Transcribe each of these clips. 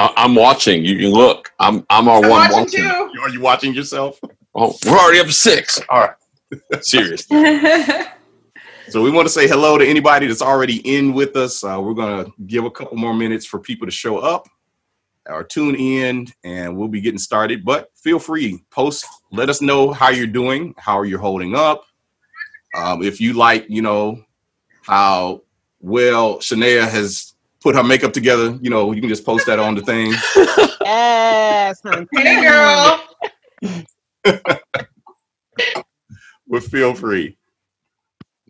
I, I'm watching. You can look. I'm I'm our I'm one watching watching. too. Are you watching yourself? Oh, we're already up to six. All right. Seriously. So we want to say hello to anybody that's already in with us. Uh, we're going to give a couple more minutes for people to show up or tune in, and we'll be getting started. But feel free, post, let us know how you're doing, how are you're holding up. Um, if you like, you know, how well Shania has put her makeup together, you know, you can just post that on the thing. Yes, honey. Hey, girl. but feel free.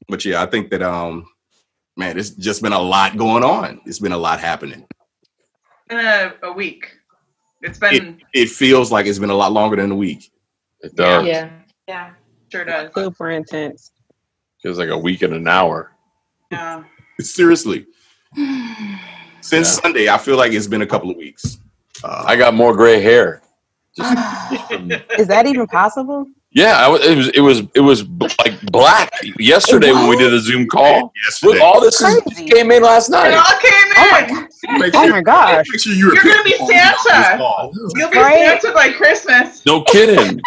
But yeah, I think that um, man, it's just been a lot going on. It's been a lot happening. Uh, a week. It's been It feels like it's been a lot longer than a week. It does. yeah. yeah, sure does. Super intense. Feels like a week and an hour. Yeah. Seriously, since Yeah. Sunday, I feel like it's been a couple of weeks. Uh, I got more gray hair. Is that even possible? Yeah, I, wa- it was it was it was like black yesterday when we did a Zoom call. yesterday. Look, all this is, Crazy. came in last It night. all came in. Make Oh sure- my gosh. Make sure you're, You're gonna be Santa. You'll be Right. Santa by Christmas. No kidding.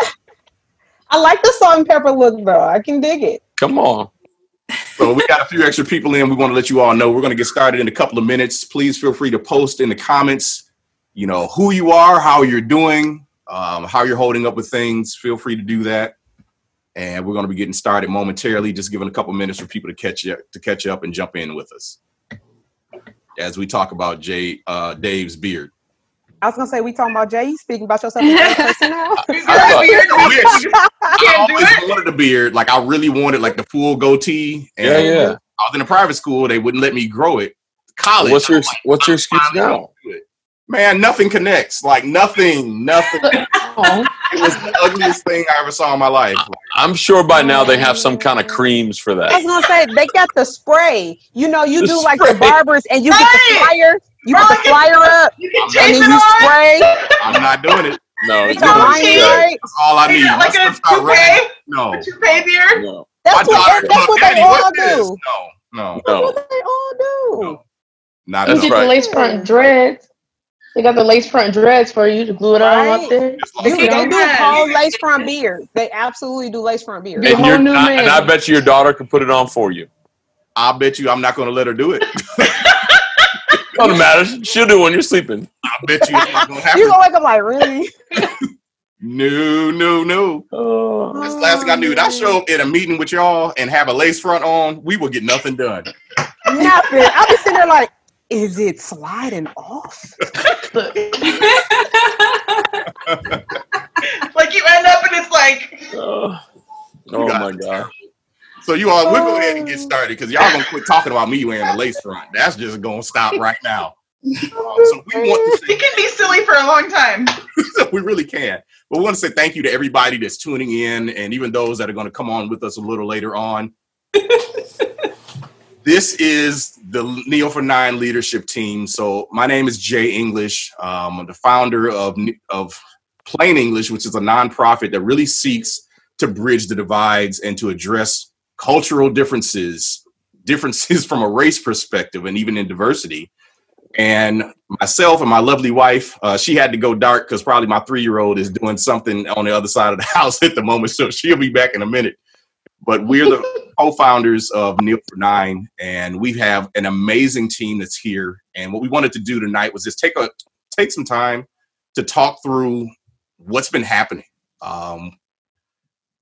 I like the salt and pepper look though. I can dig it. Come on. So we got a few extra people in. We want to let you all know we're going to get started in a couple of minutes. Please feel free to post in the comments, you know, who you are, how you're doing, um, how you're holding up with things. Feel free to do that. And we're going to be getting started momentarily. Just giving a couple minutes for people to catch up, to catch up and jump in with us as we talk about Jay uh, Dave's beard. I was gonna say we talking about Jay. You speaking about yourself in third person now? I got thought- a beard. I wish. I always wanted a beard. Like I really wanted like the full goatee. And Yeah, yeah. I was in a private school. They wouldn't let me grow it. College. What's your like, what's your I'm excuse now? Man, nothing connects. Like nothing, nothing. Oh. it Oh, was the ugliest thing I ever saw in my life. Like, I'm sure by now they have some kind of mm. creams for that. I was gonna say they got the spray. You know, you The do like the barbers and you get the Right. Flyer. You get the Right. flyer up You can and it you on. spray. I'm not doing it. No, It's no, a don't line, right? That's all I need. Yeah, like My a stuff got red. toupee. No. A toupee beard. no, That's my what that's what Daddy, they all what's this? do. No, no, That's no. what they all do. no. Not you get all. right. the lace front dreads. They got the lace front dreads for you to glue it on Right. up there. Just They, they do Yes. whole lace front beard. They absolutely do lace front beard. Be a And, whole your, new I, and I bet you your daughter can put it on for you. I bet you I'm not going to let her do it. Doesn't matter. She'll do it when you're sleeping. I bet you it's not going to You happen. gonna wake up like really? No, no, no. Oh. That's the last thing I knew. I show up at a meeting with y'all and have a lace front on, we will get nothing done. Nothing. I'll be sitting there like, is it sliding off? Like you end up and it's like Oh, oh got my it. god. So you all, we'll go ahead and get started because y'all gonna quit talking about me wearing a lace front. That's just gonna stop right now. Uh, so we want to you can be silly for a long time. say, we really can. But we want to say thank you to everybody that's tuning in, and even those that are going to come on with us a little later on. this is the Kneel for Nine leadership team. So my name is Jay English. Um, I'm the founder of of Plain English, which is a nonprofit that really seeks to bridge the divides and to address cultural differences, differences from a race perspective, and even in diversity. And myself and my lovely wife, uh, she had to go dark because probably my three year old is doing something on the other side of the house at the moment. So she'll be back in a minute. But we're the co founders of Kneel for Nine, and we have an amazing team that's here. And what we wanted to do tonight was just take a take some time to talk through what's been happening. Um,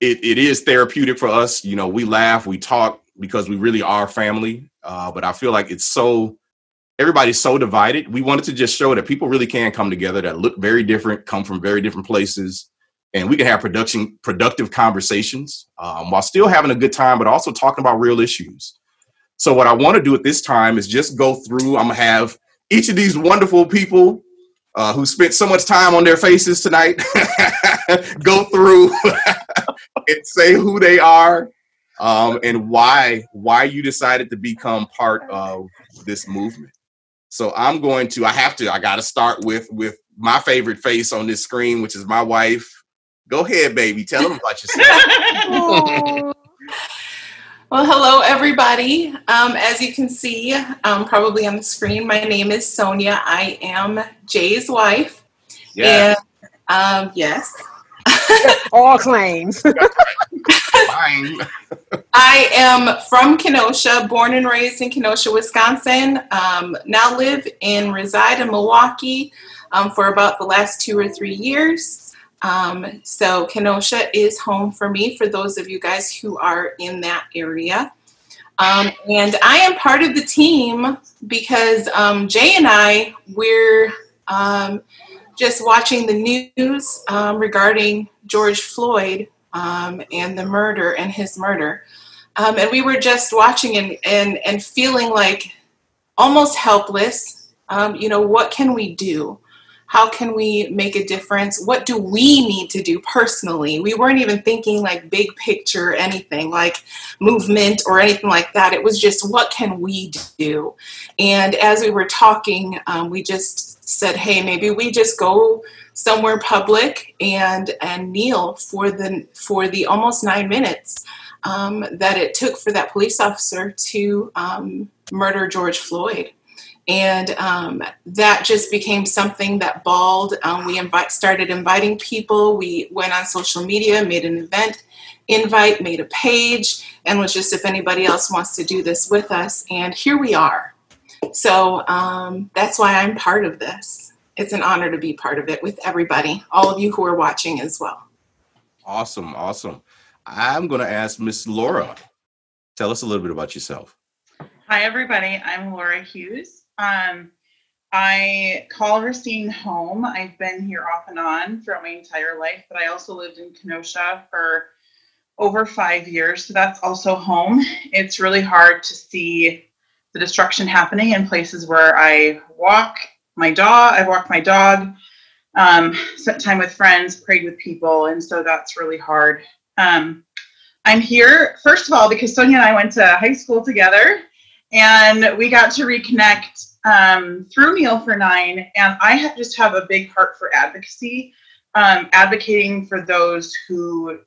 it, it is therapeutic for us. You know, we laugh, we talk because we really are family. Uh, but I feel like it's so everybody's so divided. We wanted to just show that people really can come together that look very different, come from very different places, and we can have production productive conversations um, while still having a good time, but also talking about real issues. So what I want to do at this time is just go through. I'm gonna have each of these wonderful people uh, who spent so much time on their faces tonight go through and say who they are um, and why why you decided to become part of this movement. So I'm going to I have to I got to start with with my favorite face on this screen, which is my wife. Go ahead, baby. Tell them about yourself. Well, hello, everybody. Um, as you can see, um, probably on the screen, my name is Sonia. I am Jay's wife. Yeah. And, um, yes. All claims. I am from Kenosha, born and raised in Kenosha, Wisconsin. Um, now live and reside in Milwaukee um, for about the last two or three years. Um, so Kenosha is home for me for those of you guys who are in that area. Um, and I am part of the team because um, Jay and I, we're um, just watching the news um, regarding George Floyd um, and the murder and his murder. And we were just watching and, and, and feeling like almost helpless. You know, what can we do? How can we make a difference? What do we need to do personally? We weren't even thinking like big picture anything like movement or anything like that. It was just what can we do? And as we were talking, um, we just said, hey, maybe we just go somewhere public and and kneel for the for the almost nine minutes um, that it took for that police officer to um, murder George Floyd. And um, that just became something that balled. Um, we invite, started inviting people. We went on social media, made an event invite, made a page, and was just if anybody else wants to do this with us. And here we are. So um, that's why I'm part of this. It's an honor to be part of it with everybody, all of you who are watching as well. Awesome. Awesome. I'm going to ask Miss Laura. Tell us a little bit about yourself. Hi, everybody. I'm Laura Hughes. Um, I call Racine home. I've been here off and on throughout my entire life, but I also lived in Kenosha for over five years. So that's also home. It's really hard to see the destruction happening in places where I walk my dog, I walk my dog, um, spent time with friends, prayed with people, and so that's really hard. Um, I'm here, first of all, because Sonia and I went to high school together and we got to reconnect um, through Kneel for Nine. And I ha- just have a big heart for advocacy, um, advocating for those who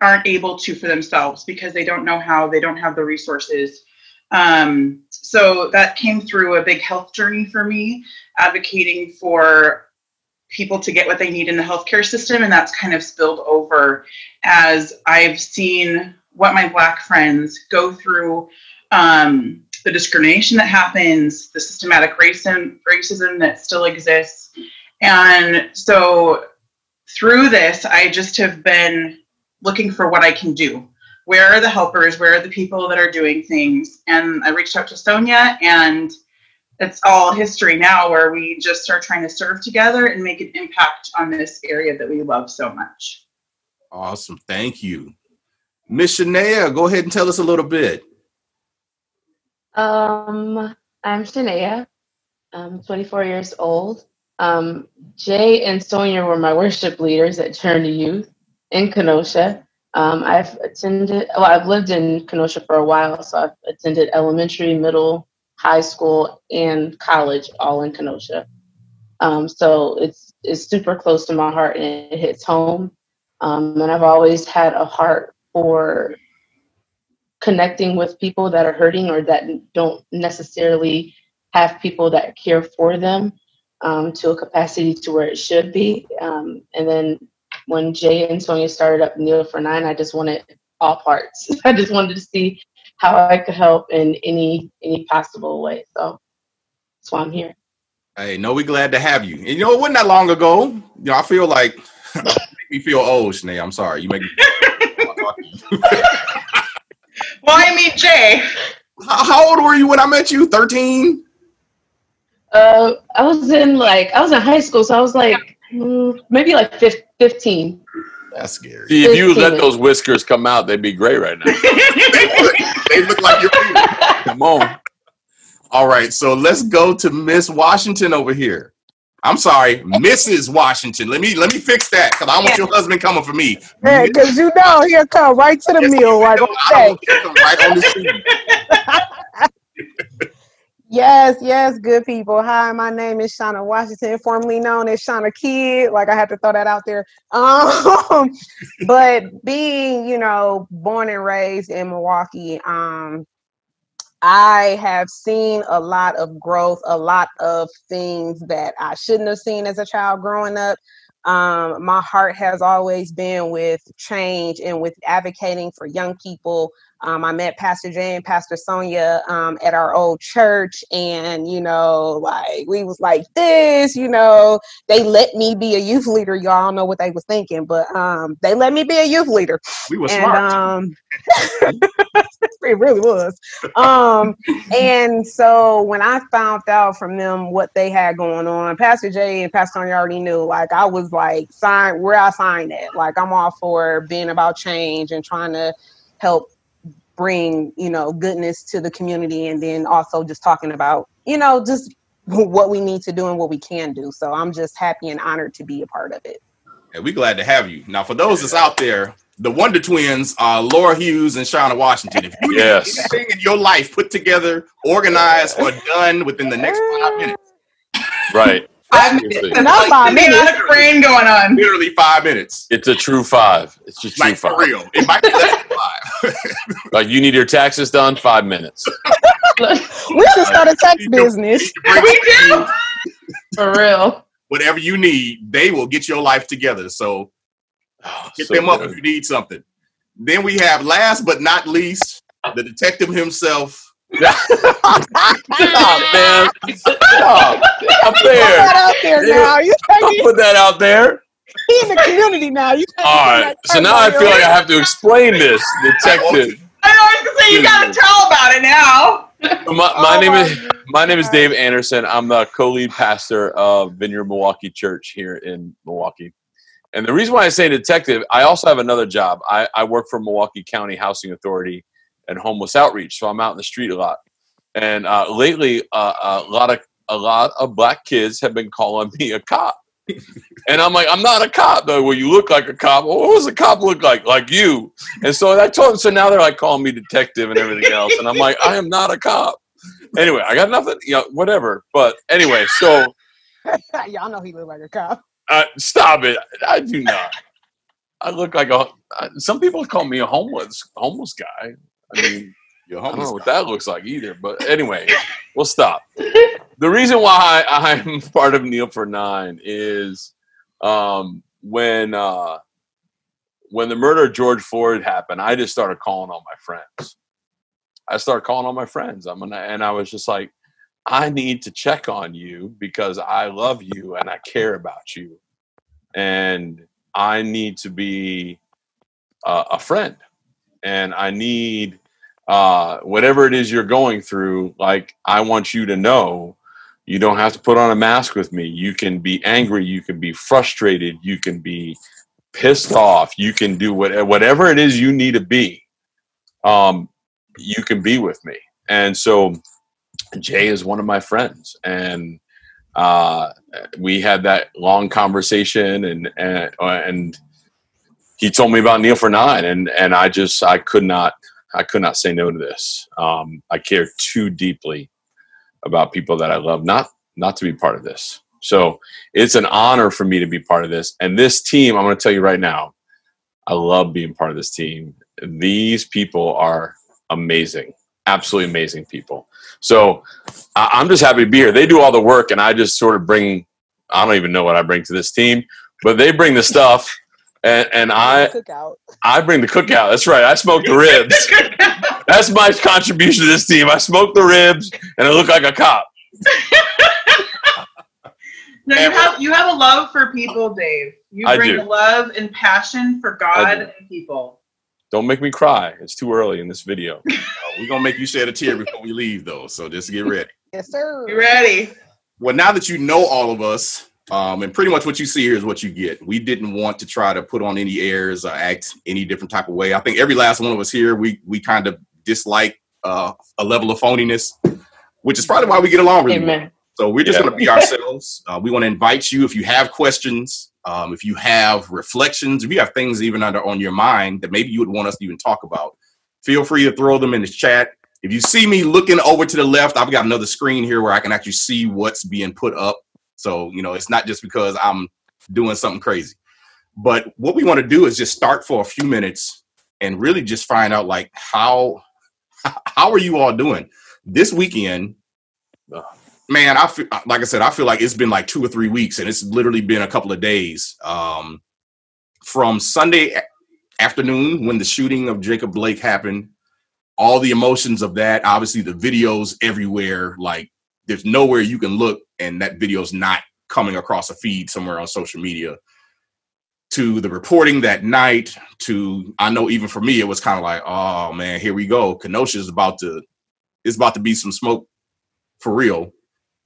aren't able to for themselves because they don't know how, they don't have the resources. Um, so that came through a big health journey for me, advocating for people to get what they need in the healthcare system. And that's kind of spilled over as I've seen what my Black friends go through, um, the discrimination that happens, the systematic racism, racism that still exists. And so through this, I just have been looking for what I can do. Where are the helpers? Where are the people that are doing things? And I reached out to Sonia, and it's all history now where we just are trying to serve together and make an impact on this area that we love so much. Awesome. Thank you. Miss Shania, go ahead and tell us a little bit. Um, I'm Shania. I'm 24 years old. Um, Jay and Sonia were my worship leaders at Journey Youth in Kenosha. Um, I've attended, well, I've lived in Kenosha for a while, so I've attended elementary, middle, high school, and college all in Kenosha. Um, so it's it's super close to my heart and it hits home. Um, and I've always had a heart for connecting with people that are hurting or that don't necessarily have people that care for them um, to a capacity to where it should be. Um, and then when Jay and Sonia started up Kneel for Nine, I just wanted all parts. I just wanted to see how I could help in any any possible way. So that's why I'm here. Hey, no, we glad to have you. And you know, it wasn't that long ago. You know, I feel like make me feel old, Shanae. I'm sorry. You make me. Well, I meet Jay. how, how old were you when I met you? 13? Uh, I was in like I was in high school, so I was like mm, maybe like 15. That's scary. See, if you let those whiskers come out, they'd be great right now. they look like your people. Come on. All right, so let's go to Miss Washington over here. I'm sorry, Mrs. Washington. Let me let me fix that because I want your husband coming for me. Yeah, because you know he'll come right to the Yes, meal right on don't the day. want him right on the. Yes, yes, good people. Hi, my name is Shauna Washington, formerly known as Shauna Kid. Like I have to throw that out there. Um, but being, you know, born and raised in Milwaukee, um, I have seen a lot of growth, a lot of things that I shouldn't have seen as a child growing up. Um, my heart has always been with change and with advocating for young people um, I met Pastor Jay and Pastor Sonia um, at our old church, and you know, like we was like this, you know, they let me be a youth leader. Y'all know what they was thinking, but um, they let me be a youth leader. We were and smart. it really was. Um, and so when I found out from them what they had going on, Pastor Jay and Pastor Sonia already knew. Like I was like, sign where I signed at. Like I'm all for being about change and trying to help bring you know goodness to the community and then also just talking about you know just what we need to do and what we can do so i'm just happy and honored to be a part of it And we're glad to have you. Now, for those that's out there, the Wonder Twins are Laura Hughes and Shauna Washington. If you Yes. need anything in your life put together, organized, or done within the next five minutes, Right. Five Seriously. minutes. Not five minutes. lot of brain going on. literally five minutes. It's a true five. It's just true Like for real. It might be less five. Like you need your taxes done, five minutes. we should start a tax business We do. For real. Whatever you need, they will get your life together. So ah, Oh, Hit so them up if you need something. Then we have last but not least, the detective himself. Stop, man. Stop. Up put there. that out there now you Don't put that out there. be in the community now you can't All be right. that So now I feel like I have to explain this, detective. I know. I was gonna say you gotta tell about it now. So my, my Oh name my is my name is Dave Anderson. I'm the co-lead pastor of Vineyard Milwaukee Church here in Milwaukee. And the reason why I say detective, I also have another job. I, I work for Milwaukee County Housing Authority and homeless outreach, so I'm out in the street a lot. And uh, lately, uh, a lot of a lot of black kids have been calling me a cop. And I'm like, I'm not a cop though. Well, you look like a cop. Well, what does a cop look like? Like you. And so I told them. So now they're like calling me detective and everything else. And I'm like, I am not a cop. Anyway, I got nothing. You know, whatever. But anyway, so y'all know he look like a cop uh, stop it. I do not. I look like a. uh, Some people call me a homeless homeless guy. I mean, Your I don't know what that looks like either. But anyway, we'll stop. The reason why I'm part of Kneel for Nine is um, when uh, when the murder of George Floyd happened, I just started calling all my friends. I started calling all my friends. I'm gonna, and I was just like, I need to check on you because I love you and I care about you, and I need to be uh, a friend, and I need uh, whatever it is you're going through. Like I want you to know, you don't have to put on a mask with me. You can be angry. You can be frustrated. You can be pissed off. You can do what, whatever it is you need to be. Um, you can be with me. And so Jay is one of my friends, and uh, we had that long conversation, and and and he told me about Kneel for Nine, and and I just I could not I could not say no to this. Um, I care too deeply about people that I love not not to be part of this. So it's an honor for me to be part of this. And this team, I'm going to tell you right now, I love being part of this team. These people are amazing, absolutely amazing people. So I- I'm just happy to be here. They do all the work, and I just sort of bring. I don't even know what I bring to this team, but they bring the stuff, and, and I cookout I bring the cookout. That's right. I smoke the ribs. That's my contribution to this team. I smoke the ribs, and I look like a cop. No, you have you have a love for people, Dave. You I bring do. love and passion for God and people. Don't make me cry. It's too early in this video. Uh, We're gonna make you shed a tear before we leave, though. So just get ready. yes sir You ready? Well, now that you know all of us, um, and pretty much what you see here is what you get. We didn't want to try to put on any airs or act any different type of way. I think every last one of us here, we we kind of dislike uh, a level of phoniness, which is probably why we get along really well. So we're just Yeah. going to be ourselves. Uh, we want to invite you if you have questions, um, if you have reflections, if you have things even under on your mind that maybe you would want us to even talk about. Feel free to throw them in the chat. if you see me looking over to the left, I've got another screen here where I can actually see what's being put up. So, you know, it's not just because I'm doing something crazy. But what we want to do is just start for a few minutes and really just find out like how how are you all doing this weekend? Man, I feel like I said, I feel like it's been like two or three weeks, and it's literally been a couple of days um, from Sunday afternoon when the shooting of Jacob Blake happened. All the emotions of that, obviously, the videos everywhere. Like, there's nowhere you can look, and that video's not coming across a feed somewhere on social media. To the reporting that night to I know even for me it was kind of like oh man here we go. Kenosha is about to it's about to be some smoke for real.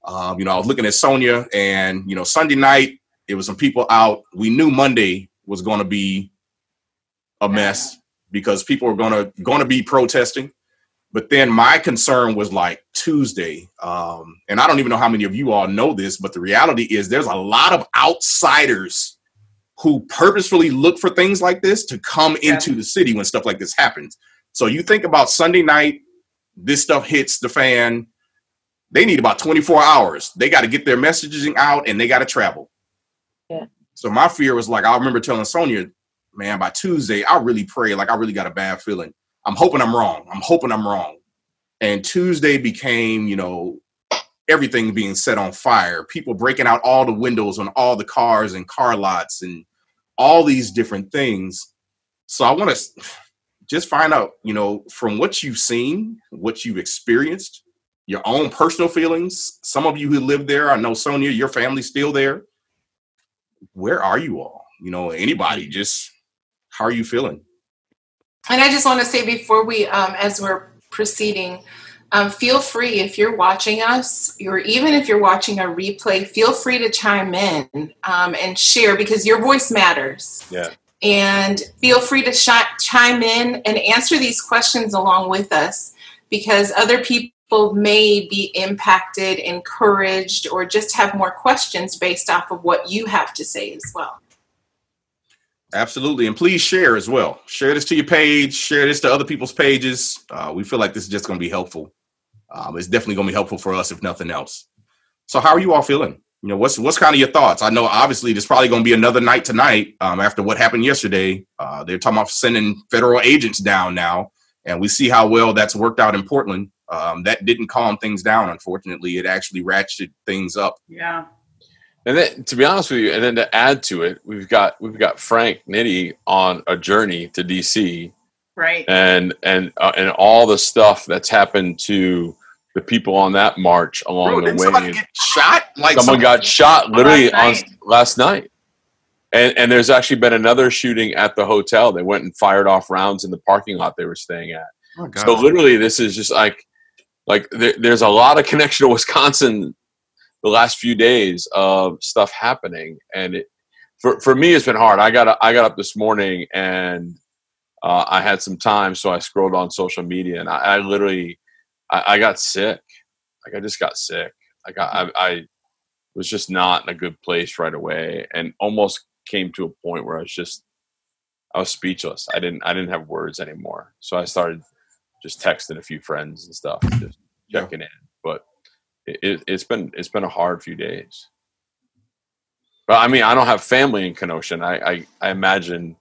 Um, you know I was looking at Sonia and you know Sunday night it was some people out. We knew Monday was going to be a mess because people were going to going to be protesting but then my concern was like Tuesday um, and I don't even know how many of you all know this but the reality is there's a lot of outsiders who purposefully look for things like this to come Yeah. into the city when stuff like this happens. So you think about Sunday night, this stuff hits the fan. They need about 24 hours. They got to get their messaging out and they got to travel. Yeah. So my fear was like, I remember telling Sonia, man, by Tuesday, I really pray, like I really got a bad feeling. I'm hoping I'm wrong. I'm hoping I'm wrong. And Tuesday became, you know, everything being set on fire, people breaking out all the windows on all the cars and car lots and all these different things. So I want to just find out, you know, from what you've seen, what you've experienced, your own personal feelings. Some of you who live there, I know Sonia, your family's still there. Where are you all? You know, anybody, just how are you feeling? And I just want to say before we, um, as we're proceeding, um, feel free if you're watching us, or even if you're watching a replay, feel free to chime in um, and share because your voice matters. Yeah. And feel free to shi- chime in and answer these questions along with us because other people may be impacted, encouraged, or just have more questions based off of what you have to say as well. Absolutely. And please share as well. Share this to your page, share this to other people's pages. Uh, we feel like this is just going to be helpful. Um, it's definitely going to be helpful for us, if nothing else. So, how are you all feeling? You know, what's what's kind of your thoughts? I know obviously there's probably going to be another night tonight um, after what happened yesterday. Uh, they're talking about sending federal agents down now, and we see how well that's worked out in Portland. Um, that didn't calm things down, unfortunately. It actually ratcheted things up. Yeah. And then, to be honest with you, and then to add to it, we've got we've got Frank Nitti on a journey to DC, Right. and and uh, and all the stuff that's happened to the people on that march along Bro, the way. somebody get shot? Like Someone some- got shot literally Last on night. last night. And and there's actually been another shooting at the hotel. They went and fired off rounds in the parking lot they were staying at. Oh, So literally, this is just like like there, there's a lot of connection to Wisconsin the last few days of stuff happening, and it for for me it's been hard. I got I got up this morning and uh, I had some time, so I scrolled on social media, and I, I literally I, I got sick. Like I just got sick. Like I, I I was just not in a good place right away, and almost came to a point where I was just I was speechless. I didn't I didn't have words anymore. So I started just texting a few friends and stuff, just Yeah. checking in. But it, it's been it's been a hard few days. But I mean, I don't have family in Kenosha. I I, I imagine,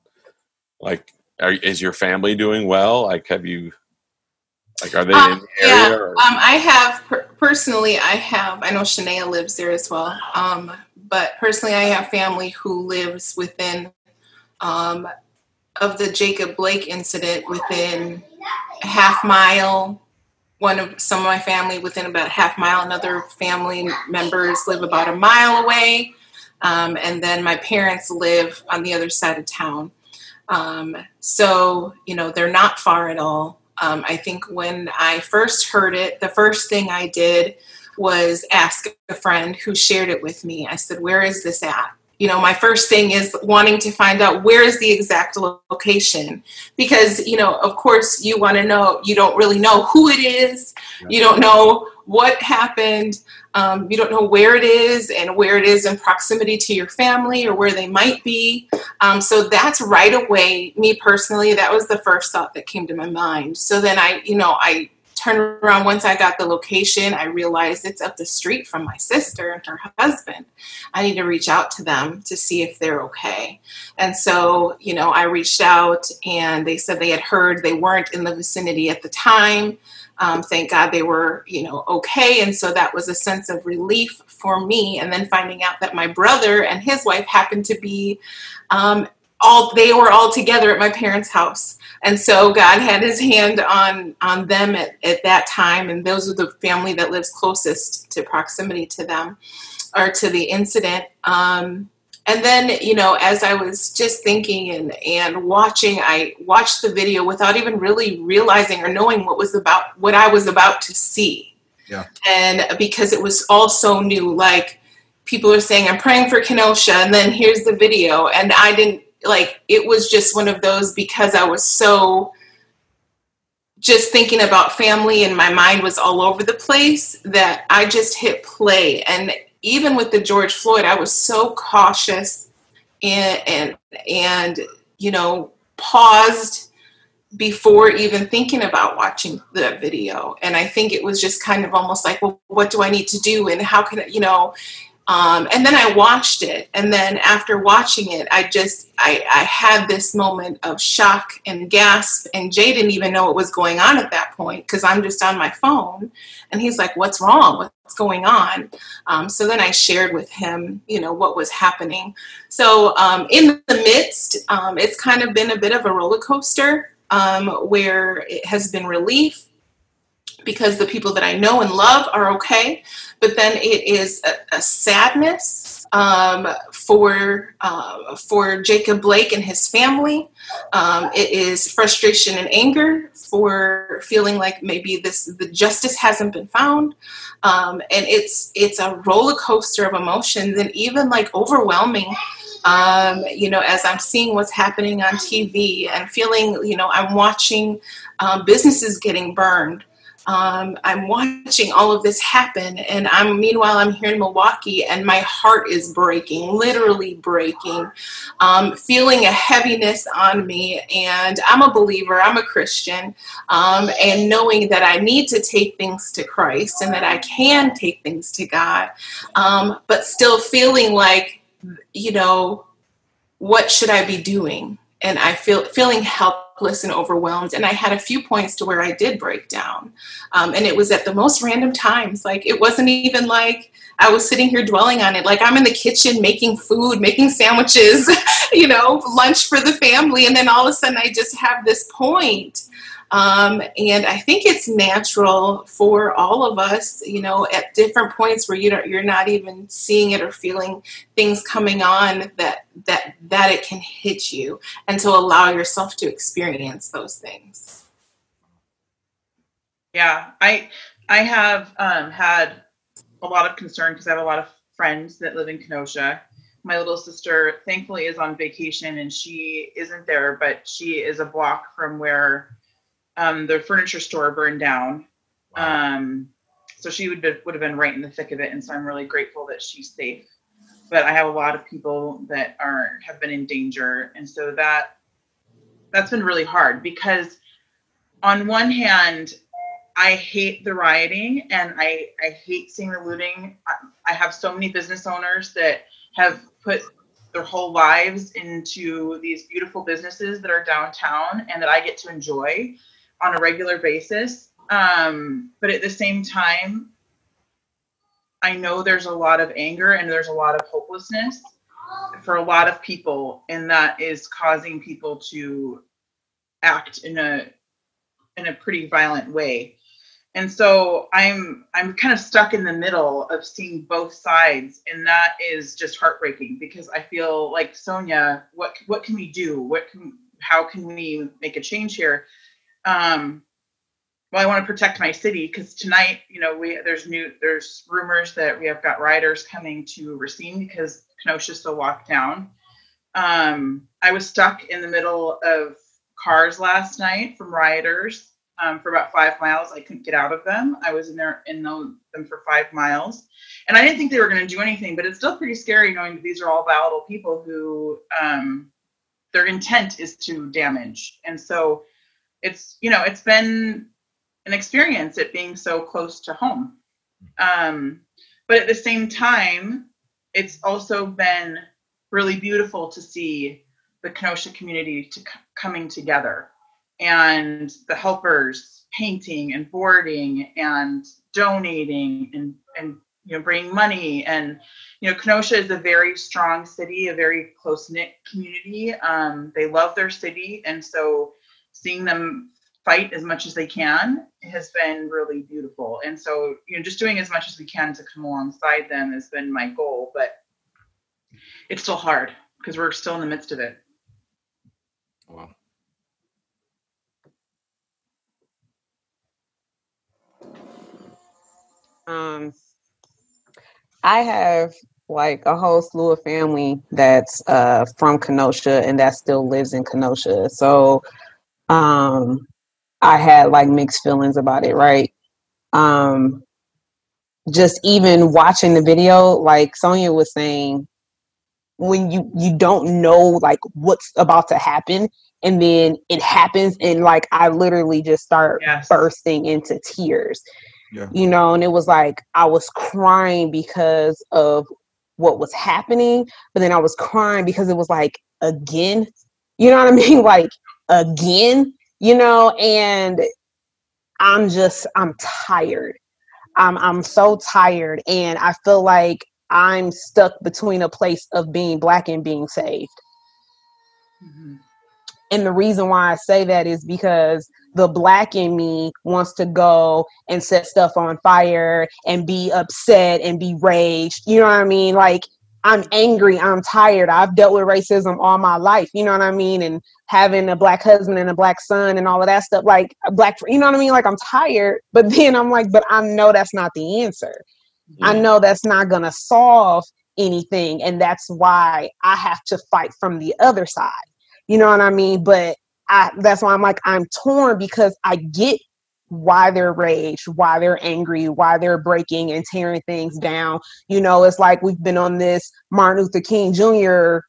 like, are, is your family doing well? Like, have you, like, are they Um, in the yeah, area? or- Um, I have per- personally, I have. I know Shania lives there as well. Um, but personally, I have family who lives within um, of the Jacob Blake incident within half mile. One of some of my family within about a half mile. Another family members live about a mile away, um, and then my parents live on the other side of town. Um, so you know they're not far at all. Um, I think when I first heard it, the first thing I did was ask a friend who shared it with me. I said, Where is this at? You know, my first thing is wanting to find out where is the exact location because, you know, of course, you want to know, you don't really know who it is, you don't know what happened, um, you don't know where it is and where it is in proximity to your family or where they might be. Um, so that's right away, me personally, that was the first thought that came to my mind. So then I, you know, I turned around once I got the location. I realized it's up the street from my sister and her husband. I need to reach out to them to see if they're okay. And so, you know, I reached out and they said they had heard they weren't in the vicinity at the time. Um, thank God they were, you know, okay. And so that was a sense of relief for me. And then finding out that my brother and his wife happened to be um, all, they were all together at my parents' house. And so God had his hand on, on them at, at that time. And those are the family that lives closest to proximity to them or to the incident. Um, and then you know as i was just thinking and and watching i watched the video without even really realizing or knowing what was about what i was about to see Yeah. and because it was all so new like people are saying i'm praying for kenosha and then here's the video and i didn't like it was just one of those because i was so just thinking about family and my mind was all over the place that i just hit play and even with the George Floyd, I was so cautious and and and you know paused before even thinking about watching the video. And I think it was just kind of almost like, well, what do I need to do, and how can you know? Um, and then I watched it, and then after watching it, I just I, I had this moment of shock and gasp. And Jay didn't even know what was going on at that point because I'm just on my phone, and he's like, "What's wrong? What's going on?" Um, so then I shared with him, you know, what was happening. So um, in the midst, um, it's kind of been a bit of a roller coaster um, where it has been relief because the people that I know and love are okay, but then it is a, a sadness um, for uh, for Jacob Blake and his family. Um, it is frustration and anger for feeling like maybe this the justice hasn't been found, um, and it's it's a roller coaster of emotions and even like overwhelming um, you know, as I'm seeing what's happening on TV and feeling, you know, I'm watching um, businesses getting burned. Um, I'm watching all of this happen, and I'm meanwhile I'm here in Milwaukee, and my heart is breaking, literally breaking, um, feeling a heaviness on me. And I'm a believer, I'm a Christian, um, and knowing that I need to take things to Christ and that I can take things to God, um, but still feeling like you know, what should I be doing? And I feel feeling helpless and overwhelmed. And I had a few points to where I did break down. Um, and it was at the most random times. Like it wasn't even like I was sitting here dwelling on it. Like I'm in the kitchen making food, making sandwiches, you know, lunch for the family. And then all of a sudden I just have this point um, and I think it's natural for all of us, you know, at different points where you don't, you're not even seeing it or feeling things coming on that that that it can hit you, and to allow yourself to experience those things. Yeah, I I have um, had a lot of concern because I have a lot of friends that live in Kenosha. My little sister, thankfully, is on vacation and she isn't there, but she is a block from where um, the furniture store burned down. Um, so she would be, would have been right in the thick of it, and so I'm really grateful that she's safe. But I have a lot of people that are have been in danger, and so that that's been really hard because on one hand, I hate the rioting and I I hate seeing the looting. I, I have so many business owners that have put their whole lives into these beautiful businesses that are downtown and that I get to enjoy on a regular basis. Um, but at the same time, I know there's a lot of anger and there's a lot of hopelessness for a lot of people, and that is causing people to act in a in a pretty violent way. And so I'm I'm kind of stuck in the middle of seeing both sides, and that is just heartbreaking because I feel like Sonia, what what can we do? What can how can we make a change here? Um, well, I want to protect my city because tonight, you know, we there's new there's rumors that we have got riders coming to Racine because Kenosha's still locked down. Um, I was stuck in the middle of cars last night from rioters um, for about five miles. I couldn't get out of them. I was in there in them for five miles, and I didn't think they were going to do anything. But it's still pretty scary knowing that these are all volatile people who um, their intent is to damage, and so it's you know it's been an experience it being so close to home. Um, but at the same time, it's also been really beautiful to see the Kenosha community to c- coming together and the helpers painting and boarding and donating and and you know bringing money and you know kenosha is a very strong city a very close knit community um, they love their city and so seeing them fight as much as they can has been really beautiful and so you know just doing as much as we can to come alongside them has been my goal but it's still hard because we're still in the midst of it Wow. Um, I have like a whole slew of family that's uh from Kenosha and that still lives in Kenosha. So um I had like mixed feelings about it, right? Um just even watching the video, like Sonia was saying, when you you don't know like what's about to happen and then it happens and like I literally just start yes bursting into tears Yeah. you know and it was like i was crying because of what was happening but then i was crying because it was like again you know what i mean like again you know and i'm just i'm tired i'm i'm so tired and i feel like i'm stuck between a place of being black and being saved Mhm. and the reason why I say that is because the black in me wants to go and set stuff on fire and be upset and be raged. You know what I mean? Like I'm angry, I'm tired. I've dealt with racism all my life. You know what I mean? And having a black husband and a black son and all of that stuff, like a black, you know what I mean? Like I'm tired, but then I'm like, but I know that's not the answer. I know that's not going to solve anything. And that's why I have to fight from the other side. You know what I mean? But I, that's why I'm like, I'm torn because I get why they're raged, why they're angry, why they're breaking and tearing things down. You know, it's like we've been on this Martin Luther King Jr.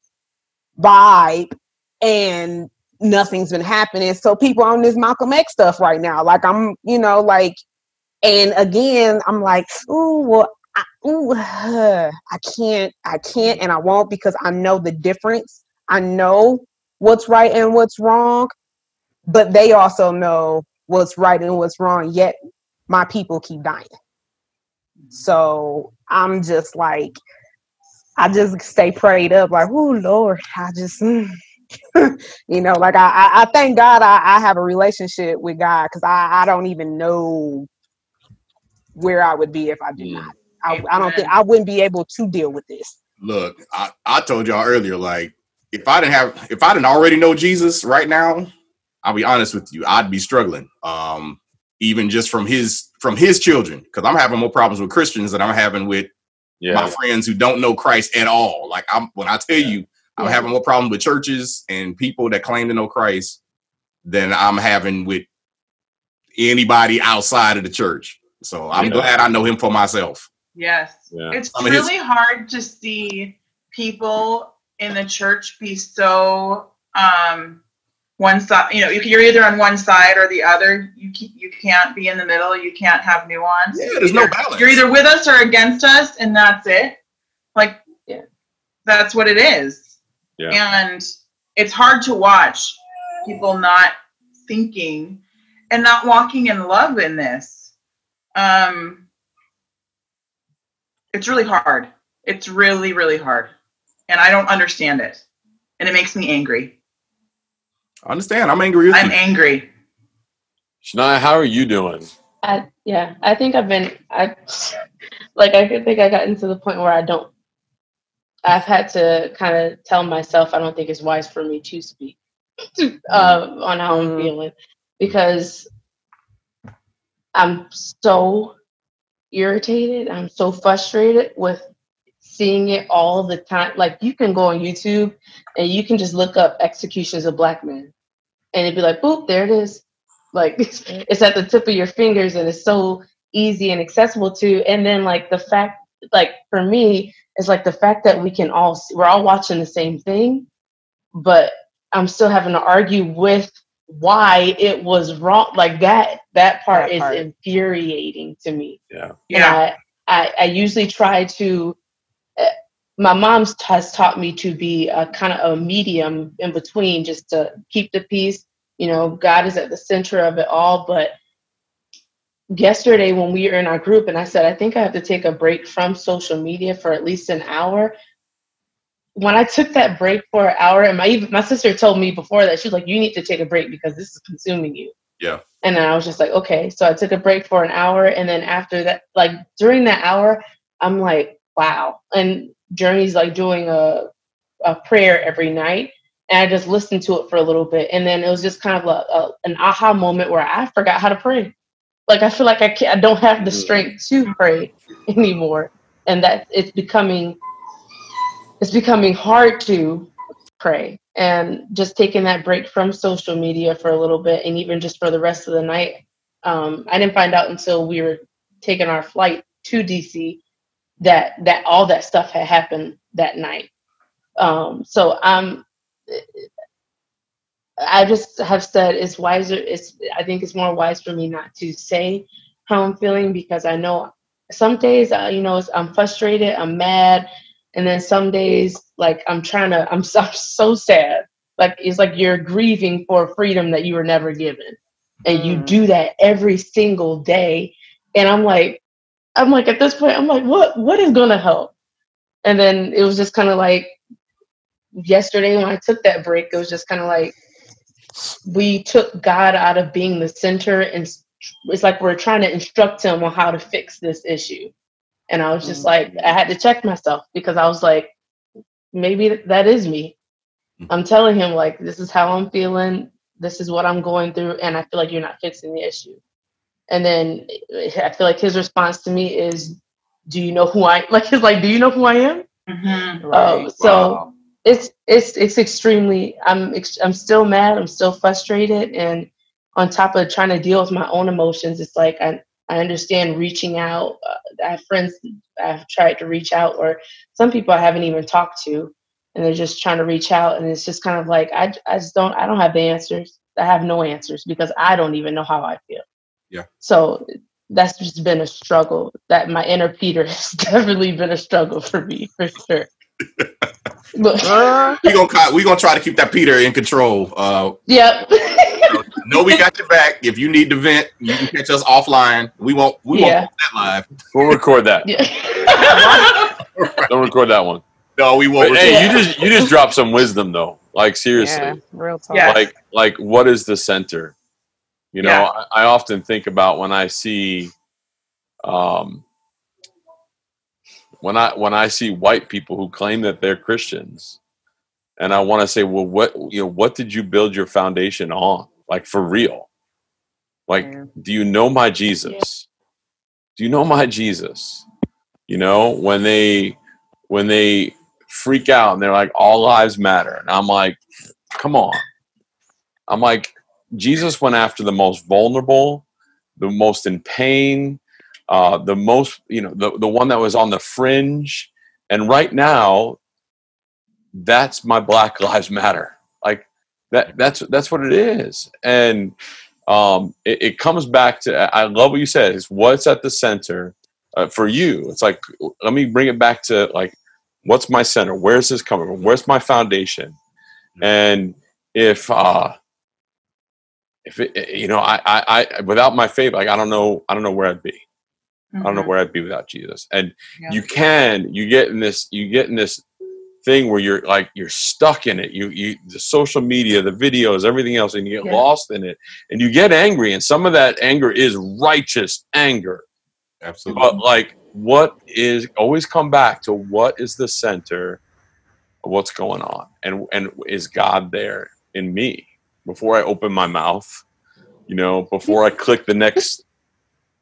vibe and nothing's been happening. So people on this Malcolm X stuff right now. Like I'm, you know, like and again, I'm like, ooh, well, I, ooh, I can't, I can't, and I won't because I know the difference. I know what's right and what's wrong, but they also know what's right and what's wrong. Yet my people keep dying. So I'm just like, I just stay prayed up, like, oh Lord, I just, mm. you know, like I, I, I thank God I, I have a relationship with God because I, I don't even know where I would be if I did Mm. not. I, I don't think I wouldn't be able to deal with this. Look, I, I told y'all earlier, like if I didn't have if I didn't already know Jesus right now, I'll be honest with you, I'd be struggling. Um, even just from his from his children, because I'm having more problems with Christians than I'm having with my friends who don't know Christ at all. Like I'm when I tell you, I'm Yeah. having more problems with churches and people that claim to know Christ than I'm having with anybody outside of the church. So I'm Yeah. glad I know him for myself. Yes. Yeah. It's Some of his- really hard to see people in the church be so um one side you know you're either on one side or the other. You you can't be in the middle. You can't have nuance. Yeah, there's no balance. you're either with us or against us and that's it. Like Yeah. that's what it is. Yeah. and it's hard to watch people not thinking and not walking in love in this. Um it's really hard. It's really really hard. And i don't understand it. And it makes me angry I understand. I'm angry with i'm you. angry Shania, how are you doing? I yeah, I think I've been I like I think I gotten to the point where I don't I've had to kind of tell myself I don't think it's wise for me to speak uh, on how I'm Mhm. feeling because I'm so irritated. I'm so frustrated with seeing it all the time. Like you can go on YouTube and you can just look up executions of black men, and it'd be like, boop, there it is. Like it's, mm-hmm. it's at the tip of your fingers, and it's so easy and accessible to. And then like the fact, like for me, it's like the fact that we can all see, we're all watching the same thing, but I'm still having to argue with why it was wrong. Like that That part That is part. infuriating to me. Yeah. Yeah. I, I, I usually try to. Eh, My mom has taught me to be a kind of a medium in between, just to keep the peace. You know, God is at the center of it all. But yesterday, when we were in our group, and I said, I think I have to take a break from social media for at least an hour. When I took that break for an hour, and my even my sister told me before that she was like, "You need to take a break because this is consuming you." Yeah. And then I was just like, okay. So I took a break for an hour. And then after that, like during that hour, I'm like, wow. And Journey's like doing a, a prayer every night. And I just listened to it for a little bit. And then it was just kind of a, a, an aha moment where I forgot how to pray. Like I feel like I can't, I don't have the strength to pray anymore. And that it's becoming, it's becoming hard to pray and just taking that break from social media for a little bit and even just for the rest of the night um, i didn't find out until we were taking our flight to dc that that all that stuff had happened that night. Um, so i'm i just have said it's wiser it's i think it's more wise for me not to say how i'm feeling because i know some days uh, you know i'm frustrated i'm mad and then some days like i'm trying to i'm so, I'm so sad. Like it's like you're grieving for freedom that you were never given. And you Mm. do that every single day. And i'm like i'm like at this point i'm like what what is gonna help and then it was just kind of like yesterday when i took that break it was just kind of like we took god out of being the center and it's like we're trying to instruct him on how to fix this issue and I was just mm-hmm. like, I had to check myself because I was like, maybe that is me. Mm-hmm. I'm telling him, like, this is how I'm feeling. This is what I'm going through. And I feel like you're not fixing the issue. And then I feel like his response to me is, Do you know who I like? He's like, Do you know who I am? Mhm. Um, so Wow. it's it's it's extremely i'm ex- i'm still mad i'm still frustrated and on top of trying to deal with my own emotions it's like i i understand reaching out uh, i have friends i've tried to reach out or some people i haven't even talked to and they're just trying to reach out and it's just kind of like i, I just don't i don't have the answers i have no answers because i don't even know how i feel Yeah. so that's just been a struggle that my inner peter has definitely been a struggle for me for sure but Girl, we gonna we gonna try to keep that Peter in control. Uh, Yep. no, we got your back. If you need to vent, you can catch us offline. We won't we Yeah. won't put that live. We'll record that. yeah. Don't record that one. No, we won't. But hey, Yeah. you just you just dropped some wisdom though. Like seriously. yeah, real talk. Yeah. like like what is the center you know Yeah. I, I often think about when i see um when i when i see white people who claim that they're christians and i want to say well what you know what did you build your foundation on? Like for real? Like Yeah. do you know my jesus? Do you know my jesus? You know when they when they freak out and they're like all lives matter. And i'm like come on. I'm like jesus went after the most vulnerable the most in pain uh, the most you know the, the one that was on the fringe. And right now that's my black lives matter. Like that that's that's what it is. And um it, it comes back to i love what you said. Is what's at the center uh, for you. It's like let me bring it back to like what's my center? Where's this coming from? Where's my foundation? And if uh if it you know I, I i without my faith like i don't know i don't know where i'd be i don't know Mhm. where i'd be without jesus and Yeah. you can you get in this you get in this thing where you're like you're stuck in it you you the social media the videos everything else and you get Yeah. lost in it and you get angry and some of that anger is righteous anger Absolutely. but like what is always come back to what is the center of what's going on and and is god there in me before i open my mouth you know before i click the next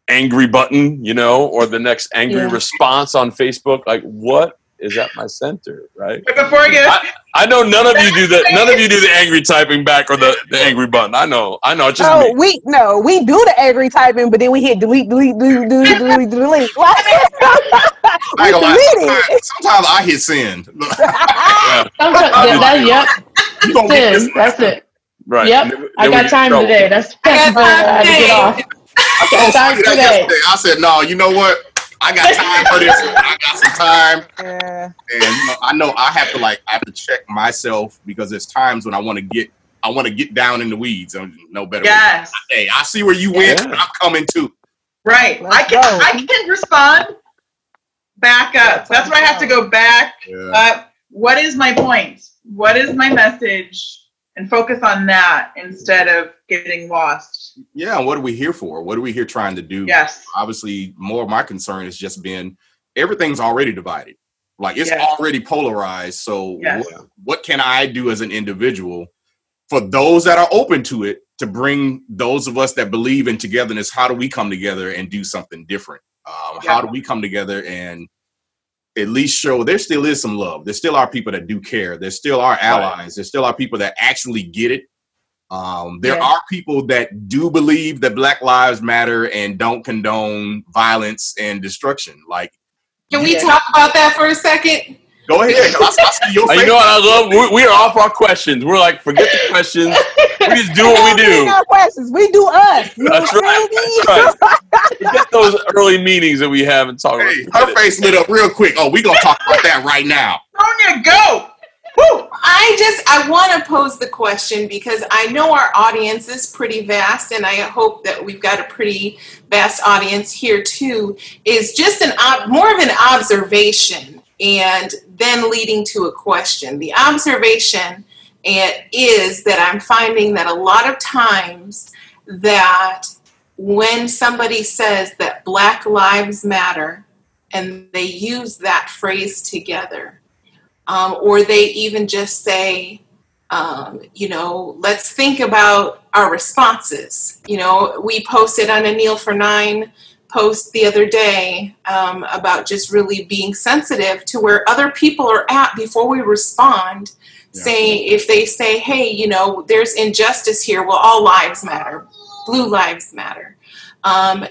angry button you know or the next angry Yeah. response on facebook like what is at my center right? But before I get i know none of you do that none of you do the angry typing back or the, the angry button. I know i know it's just Oh, me. we no, we do the angry typing, but then we hit delete, delete, delete, delete, delete, delete. I we ain't gonna lie, sometimes, sometimes I hit send. Look, yeah, Sometimes, yeah, that, yep. you gonna get this That's it. Right Yep. And then- I got time trouble. today. That's I got that's what I time had to get today. off. I told oh, Start that today. yesterday. I said, no, you know what? I got time for this. I got some time. Yeah. And you know, I know I have to like I have to check myself because there's times when I want to get I want to get down in the weeds. I'm no better. way. Yes. Hey, I see where you went. Yeah. I'm coming too. Right. Let's I can go. I can respond back up. That's why I have to go back Yeah. up. What is my point? What is my message? And focus on that instead of getting lost. Yeah. What are we here for? What are we here trying to do? Yes. Obviously, more of my concern has just been everything's already divided. Like it's Yes. already polarized. So Yes. what, what can I do as an individual for those that are open to it to bring those of us that believe in togetherness? How do we come together and do something different? Um, How do we come together and at least show there still is some love. There still are people that do care. There still are allies. There still are people that actually get it. Um, there Yeah. are people that do believe that Black Lives Matter and don't condone violence and destruction. Like, Can we Yeah. talk about that for a second? Go ahead. I, I see your face. you know what I love? We're, we're off our questions. We're like, forget the questions. We just do what we don't do. need questions. We do us. You That's right. That's right. Forget those early meetings that we have and talk Hey, about. her face lit up real quick. Oh, we gonna talk about that right now. Sonia, go! Woo! I just I want to pose the question because I know our audience is pretty vast, and I hope that we've got a pretty vast audience here too. Is just an more of an observation, and then leading to a question. The observation is that I'm finding that a lot of times that when somebody says that Black Lives Matter, and they use that phrase together um, or they even just say, um, you know, let's think about our responses. You know, we posted on a Kneel for Nine post the other day um, about just really being sensitive to where other people are at before we respond. Yeah. Saying, if they say, hey, you know, there's injustice here, well, all lives matter, blue lives matter. Um,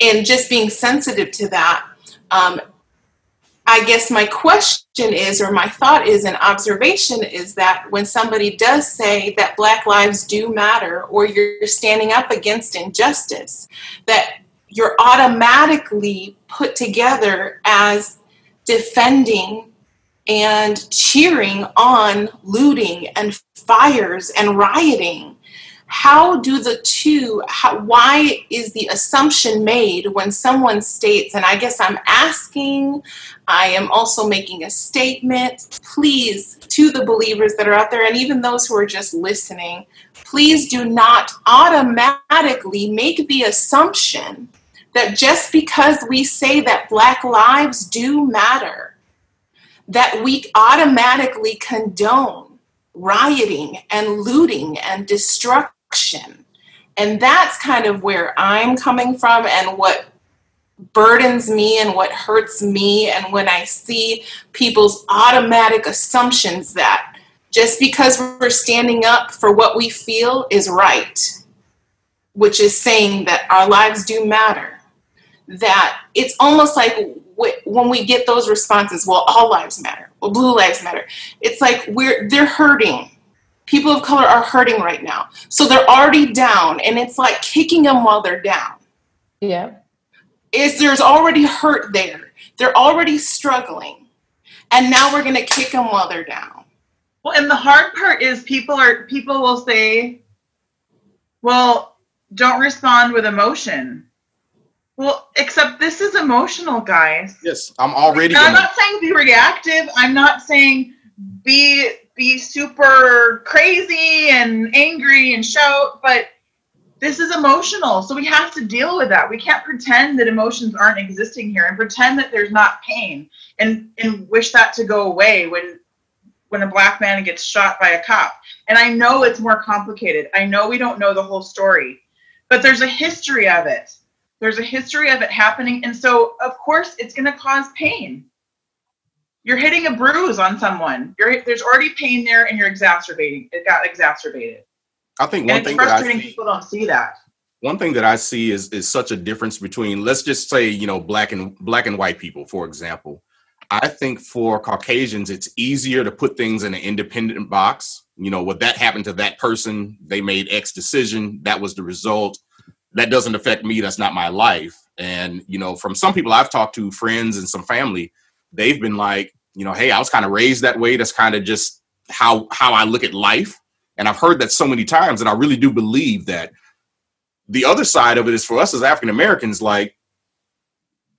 and just being sensitive to that. Um, I guess my question is, or my thought is, an observation is that when somebody does say that Black lives do matter, or you're standing up against injustice, that you're automatically put together as defending and cheering on looting and fires and rioting. How do the two, how, why is the assumption made when someone states, and I guess I'm asking I am also making a statement, please, to the believers that are out there and even those who are just listening, please do not automatically make the assumption that just because we say that Black lives do matter, that we automatically condone rioting and looting and destruction. And that's kind of where I'm coming from and what burdens me and what hurts me and when I see people's automatic assumptions that just because we're standing up for what we feel is right, which is saying that our lives do matter, that it's almost like when we get those responses, well, all lives matter, well, blue lives matter. It's like we're they're hurting. People of color are hurting right now, so they're already down, and it's like kicking them while they're down Yeah. is there's already hurt there. They're already struggling. And now we're going to kick them while they're down. Well, and the hard part is people are people will say, "Well, don't respond with emotion." Well, except this is emotional, guys. Yes, I'm already. And I'm not saying be reactive. I'm not saying be be super crazy and angry and shout, but this is emotional. So we have to deal with that. We can't pretend that emotions aren't existing here and pretend that there's not pain and and wish that to go away when when a black man gets shot by a cop. And I know it's more complicated. I know we don't know the whole story. But there's a history of it. There's a history of it happening and so of course it's going to cause pain you're hitting a bruise on someone. You're, there's already pain there, and you're exacerbating. It got exacerbated, I think and one it's thing that I frustrating. see, People don't see that. one thing that I see is is such a difference between let's just say you know black and black and white people, for example. I think for Caucasians, it's easier to put things in an independent box. You know, what that happened to that person, they made X decision, that was the result. That doesn't affect me. That's not my life. And you know, from some people I've talked to, friends and some family, they've been like, you know, hey, I was kind of raised that way. That's kind of just how how I look at life. And I've heard that so many times, and I really do believe that. The other side of it is for us as African Americans, like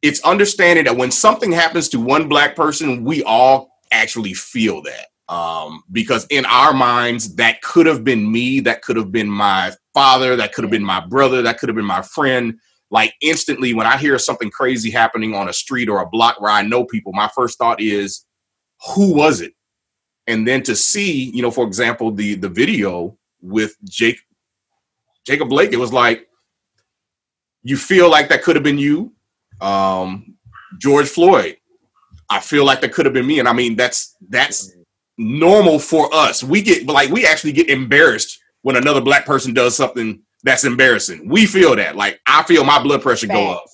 it's understanding that when something happens to one black person, we all actually feel that. Um, because in our minds, that could have been me, that could have been my father, that could have been my brother, that could have been my friend. Like instantly, when I hear something crazy happening on a street or a block where I know people, my first thought is, who was it? And then to see, you know, for example, the the video with Jake Jacob Blake, it was like you feel like that could have been you um, George Floyd. I feel like that could have been me, and I mean that's that's normal for us. We get like we actually get embarrassed when another black person does something that's embarrassing. We feel that. Like I feel my blood pressure go up.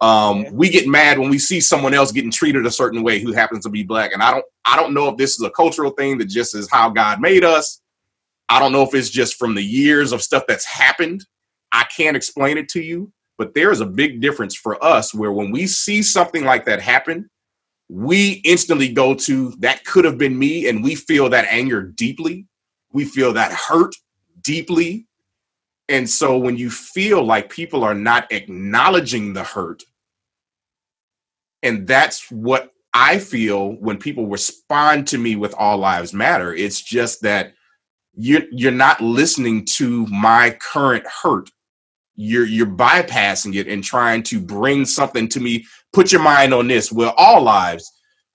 Um, we get mad when we see someone else getting treated a certain way who happens to be black. And I don't I don't know if this is a cultural thing that just is how God made us. I don't know if it's just from the years of stuff that's happened. I can't explain it to you. But there is a big difference for us where when we see something like that happen, we instantly go to that could have been me and we feel that anger deeply. We feel that hurt deeply. And so when you feel like people are not acknowledging the hurt, and that's what I feel when people respond to me with all lives matter. It's just that you're you're not listening to my current hurt. You're you're bypassing it and trying to bring something to me. Put your mind on this. Well all lives.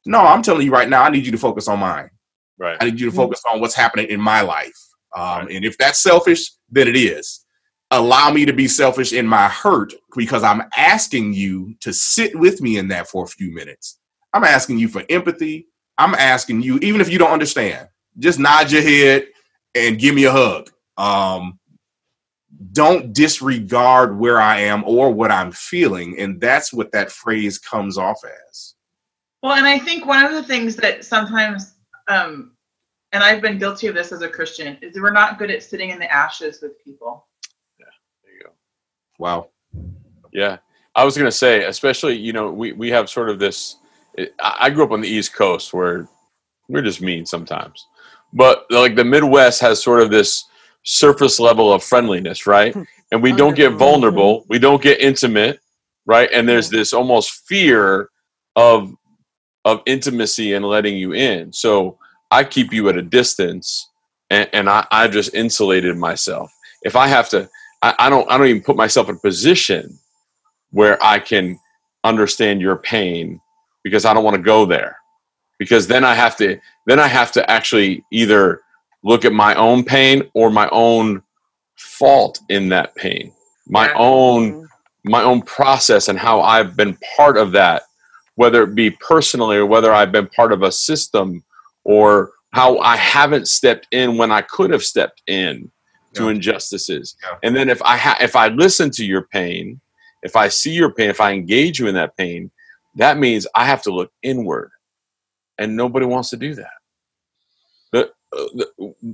No i'm telling you right now i need you to focus on mine. Right. I need you to mm-hmm. focus on what's happening in my life um, right. and if that's selfish then it is allow me to be selfish in my hurt because i'm asking you to sit with me in that for a few minutes i'm asking you for empathy i'm asking you even if you don't understand just nod your head and give me a hug um, don't disregard where I am or what I'm feeling. And that's what that phrase comes off as. Well, and I think one of the things that sometimes, um, and I've been guilty of this as a Christian, is we're not good at sitting in the ashes with people. Yeah, there you go. Wow. Yeah. I was going to say, especially, you know, we, we have sort of this. I grew up on the East Coast where we're just mean sometimes. But like the Midwest has sort of this surface level of friendliness, right? And we don't get vulnerable, we don't get intimate, right? And there's this almost fear of of intimacy and letting you in. So I keep you at a distance and, and I, I just insulated myself. If I have to I, I don't I don't even put myself in a position where I can understand your pain because I don't want to go there. Because then I have to then I have to actually either look at my own pain or my own fault in that pain my own mm-hmm. my own process and how i've been part of that whether it be personally or whether i've been part of a system or how i haven't stepped in when i could have stepped in to injustices yeah. and then if i ha- if i listen to your pain if i see your pain if i engage you in that pain that means i have to look inward and nobody wants to do that the, uh,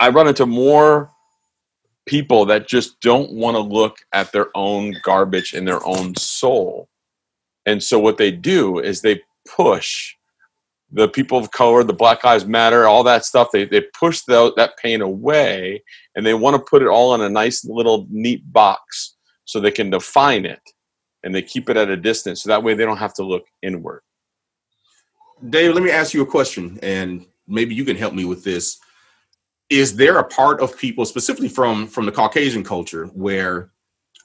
I run into more people that just don't want to look at their own garbage in their own soul. And so what they do is they push the people of color, the Black Lives Matter, all that stuff. They, they push the, that pain away and they want to put it all in a nice little neat box so they can define it and they keep it at a distance. So that way they don't have to look inward. Dave, let me ask you a question and maybe you can help me with this is there a part of people specifically from from the caucasian culture where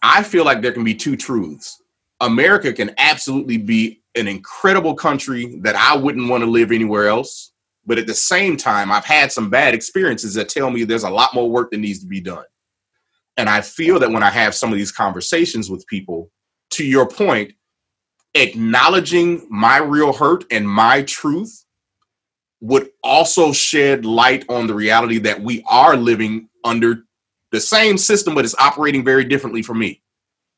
i feel like there can be two truths america can absolutely be an incredible country that i wouldn't want to live anywhere else but at the same time i've had some bad experiences that tell me there's a lot more work that needs to be done and i feel that when i have some of these conversations with people to your point acknowledging my real hurt and my truth would also shed light on the reality that we are living under the same system, but it's operating very differently for me.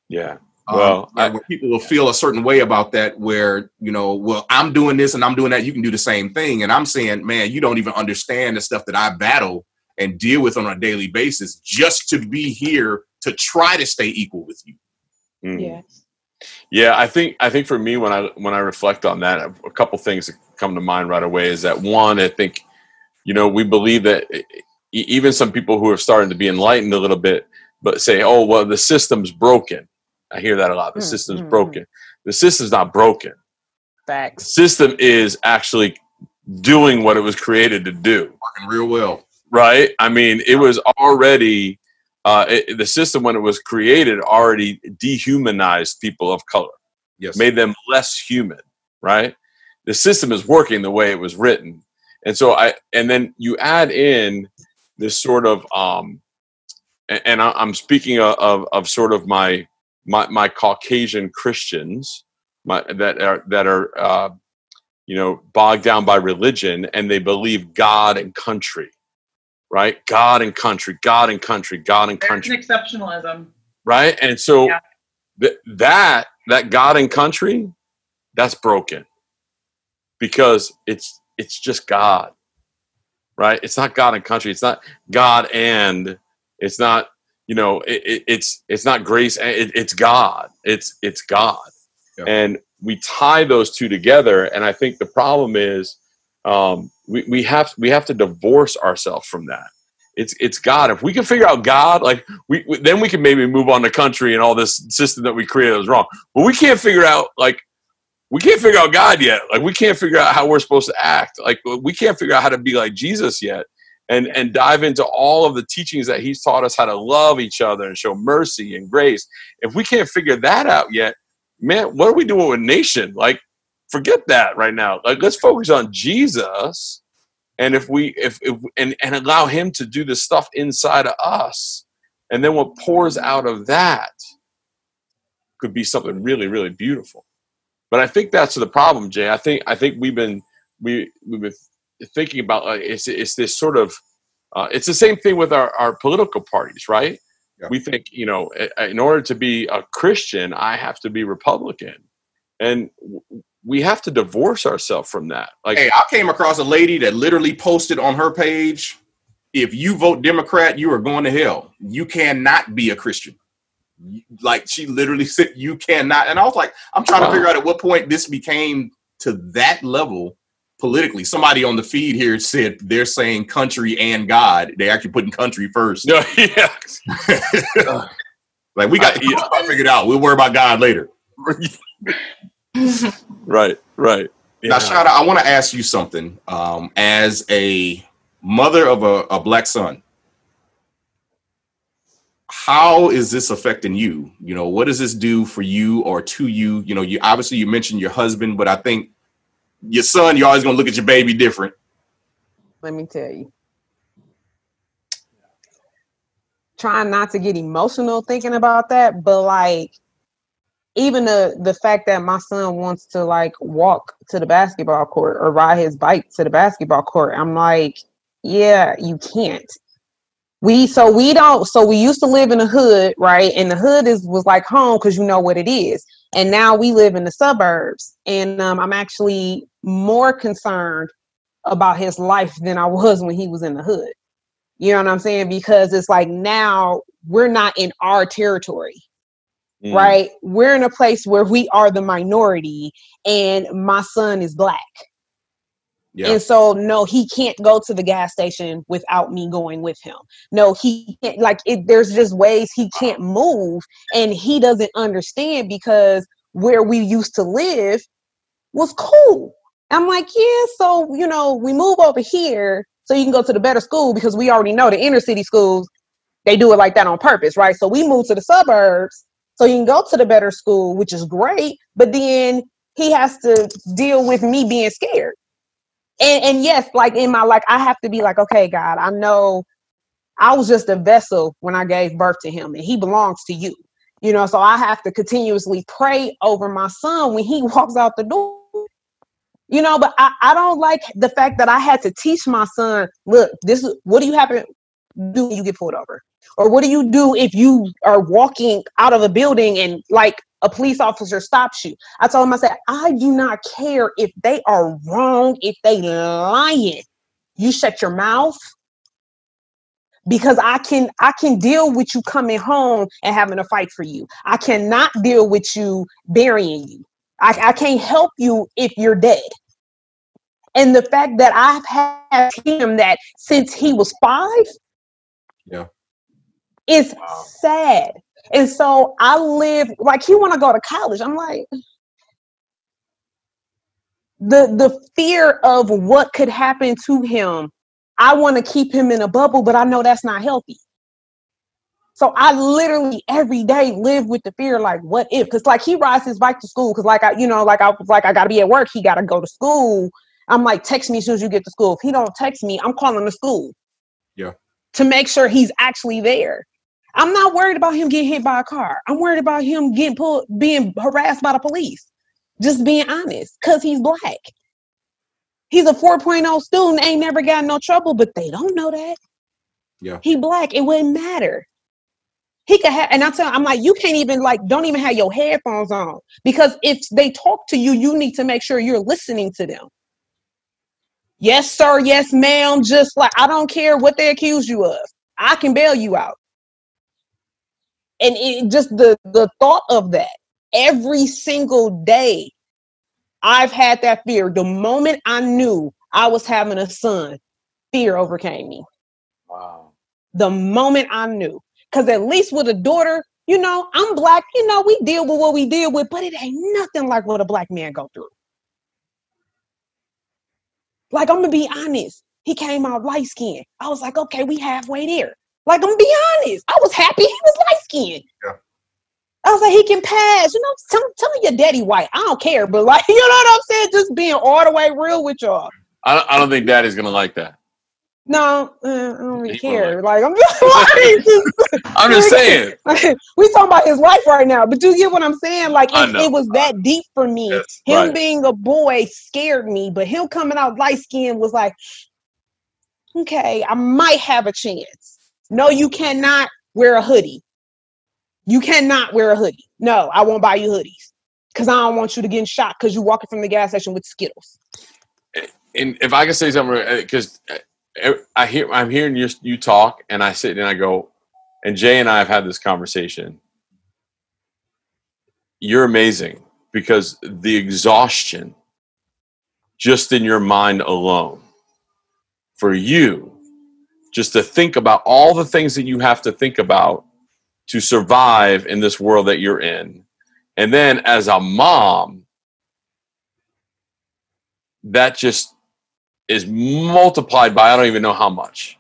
Yeah. Um, well, um, I, people will feel a certain way about that, where you know, well, I'm doing this and I'm doing that. You can do the same thing, and I'm saying, man, you don't even understand the stuff that I battle and deal with on a daily basis just to be here to try to stay equal with you. Mm. Yes. Yeah, I think I think for me when I when I reflect on that, a couple things that come to mind right away is that one, I think, you know, we believe that e- even some people who are starting to be enlightened a little bit, but say, "Oh, well, the system's broken." I hear that a lot. The Mm, system's mm, mm. broken. The system's not broken. The system is actually doing what it was created to do. Working real well. right? I mean, it was already uh, it, the system when it was created already dehumanized people of color, Yes. made them less human, right? The system is working the way it was written, and so I and then you add in this sort of um, and, and I, I'm speaking of, of of sort of my my my Caucasian Christians, my that are that are uh, you know bogged down by religion and they believe God and country right? God and country, God and country, God and There's country, an exceptionalism. right? And so Yeah. th- that that God and country, that's broken because it's it's just God, right? It's not God and country. It's not God and it's not you know it, it, it's it's not grace. It, it's God. It's it's God, Yeah. and we tie those two together. And I think the problem is um, we we have we have to divorce ourselves from that. It's it's God. If we can figure out God, like we, we then we can maybe move on to country and all this system that we created is wrong. But we can't figure out like we can't figure out God yet. Like we can't figure out how we're supposed to act. Like we can't figure out how to be like Jesus yet. And and dive into all of the teachings that he's taught us how to love each other and show mercy and grace. If we can't figure that out yet, man, what are we doing with nation? Like forget that right now. Like let's focus on Jesus. And if we if, if and, and allow him to do the stuff inside of us, and then what pours out of that could be something really, really beautiful. But I think that's the problem, Jay. I think I think we've been we we've been thinking about uh, it's it's this sort of uh, it's the same thing with our, our political parties, right? Yeah. We think you know in order to be a Christian, I have to be Republican, and we have to divorce ourselves from that. Like, Hey, I came across a lady that literally posted on her page, if you vote Democrat, you are going to hell. You cannot be a Christian. Like she literally said, you cannot. And I was like, I'm trying to figure out at what point this became to that level politically. Somebody on the feed here said they're saying country and God. They're actually putting country first. no, yeah, Like we got I- yeah. I figured out. We'll worry about God later. right, right. Now, Yeah. Shada, I want to ask you something. Um, as a mother of a, a black son, how is this affecting you? You know, what does this do for you or to you? You know, you obviously you mentioned your husband, but I think your son, you're always gonna look at your baby different. Let me tell you. Trying not to get emotional thinking about that, but like even the the fact that my son wants to like walk to the basketball court or ride his bike to the basketball court, I'm like, yeah, you can't. We so we don't so we used to live in the hood, right? And the hood is was like home because you know what it is. And now we live in the suburbs, and um, I'm actually more concerned about his life than I was when he was in the hood. You know what I'm saying? Because it's like now we're not in our territory, Mm. right? We're in a place where we are the minority and my son is black. Yeah. And so no, he can't go to the gas station without me going with him. No, he can't like it there's just ways he can't move and he doesn't understand because where we used to live was cool. I'm like, yeah, so you know, we move over here so you can go to the better school because we already know the inner city schools, they do it like that on purpose, right? So we move to the suburbs so you can go to the better school, which is great, but then he has to deal with me being scared. And and yes, like in my like I have to be like, okay, God, I know I was just a vessel when I gave birth to him and he belongs to you. You know, so I have to continuously pray over my son when he walks out the door. You know, but I, I don't like the fact that I had to teach my son, look, this is what do you to do when you get pulled over? Or what do you do if you are walking out of a building and like a police officer stops you? I told him, I said, I do not care if they are wrong, if they lying. You shut your mouth. because I can I can deal with you coming home and having a fight for you. I cannot deal with you burying you. I, I can't help you if you're dead. And the fact that I've had him that since he was five, Yeah. is Wow. sad. And so I live like he want to go to college. I'm like the the fear of what could happen to him. I want to keep him in a bubble, but I know that's not healthy. So I literally every day live with the fear, like, what if? Because like he rides his bike to school, because like I, you know, like I was like I gotta be at work, he gotta go to school. I'm like, text me as soon as you get to school. If he don't text me, I'm calling the school. Yeah. To make sure he's actually there. I'm not worried about him getting hit by a car. I'm worried about him getting pulled, being harassed by the police. Just being honest, because he's black. He's a 4.0 student, ain't never got no trouble, but they don't know that. Yeah. He black, it wouldn't matter. He could have, and I tell I'm like, you can't even like, don't even have your headphones on because if they talk to you, you need to make sure you're listening to them. Yes, sir. Yes, ma'am. Just like I don't care what they accuse you of, I can bail you out. And it just the the thought of that every single day, I've had that fear. The moment I knew I was having a son, fear overcame me Wow. the moment I knew. Because at least with a daughter, you know, I'm black, you know, we deal with what we deal with, but it ain't nothing like what a black man go through. Like, I'm gonna be honest. He came out light skinned. I was like, okay, we halfway there. Like, I'm gonna be honest. I was happy he was light skinned. Yeah. I was like, he can pass. You know, tell, tell me your daddy white. I don't care, but like, you know what I'm saying? Just being all the way real with y'all. I don't, I don't think daddy's gonna like that. No, uh, I don't really care. Like, I'm just like, I'm just saying. we talking about his life right now, but do you get what I'm saying? Like it, it was that deep for me. Yes, him right. being a boy scared me, but him coming out light skinned was like, okay, I might have a chance. No, you cannot wear a hoodie. You cannot wear a hoodie. No, I won't buy you hoodies because I don't want you to get shot because you're walking from the gas station with Skittles. and if I can say something, because I hear I'm hearing you you talk, and I sit and I go, and Jay and I have had this conversation. You're amazing because the exhaustion, just in your mind alone, for you, just to think about all the things that you have to think about to survive in this world that you're in, and then as a mom, that just is multiplied by I don't even know how much.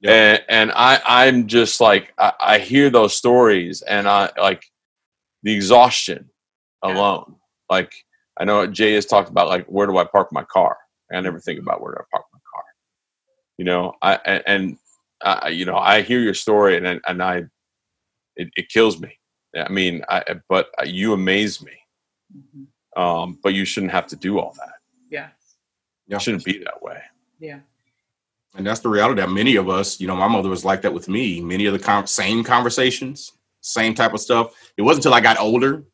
Yeah. And and I I'm just like I, I hear those stories and I like the exhaustion Yeah. alone. Like I know Jay has talked about like where do I park my car? I never think about where do I park my car. You know, I and, and I you know I hear your story and I- and I it, it kills me. I mean, I but you amaze me. Mhm. Um, but you shouldn't have to do all that. Yes. Yeah. It shouldn't be that way. Yeah. And that's the reality that many of us, you know, my mother was like that with me. Many of the con- same conversations, same type of stuff. It wasn't until I got older,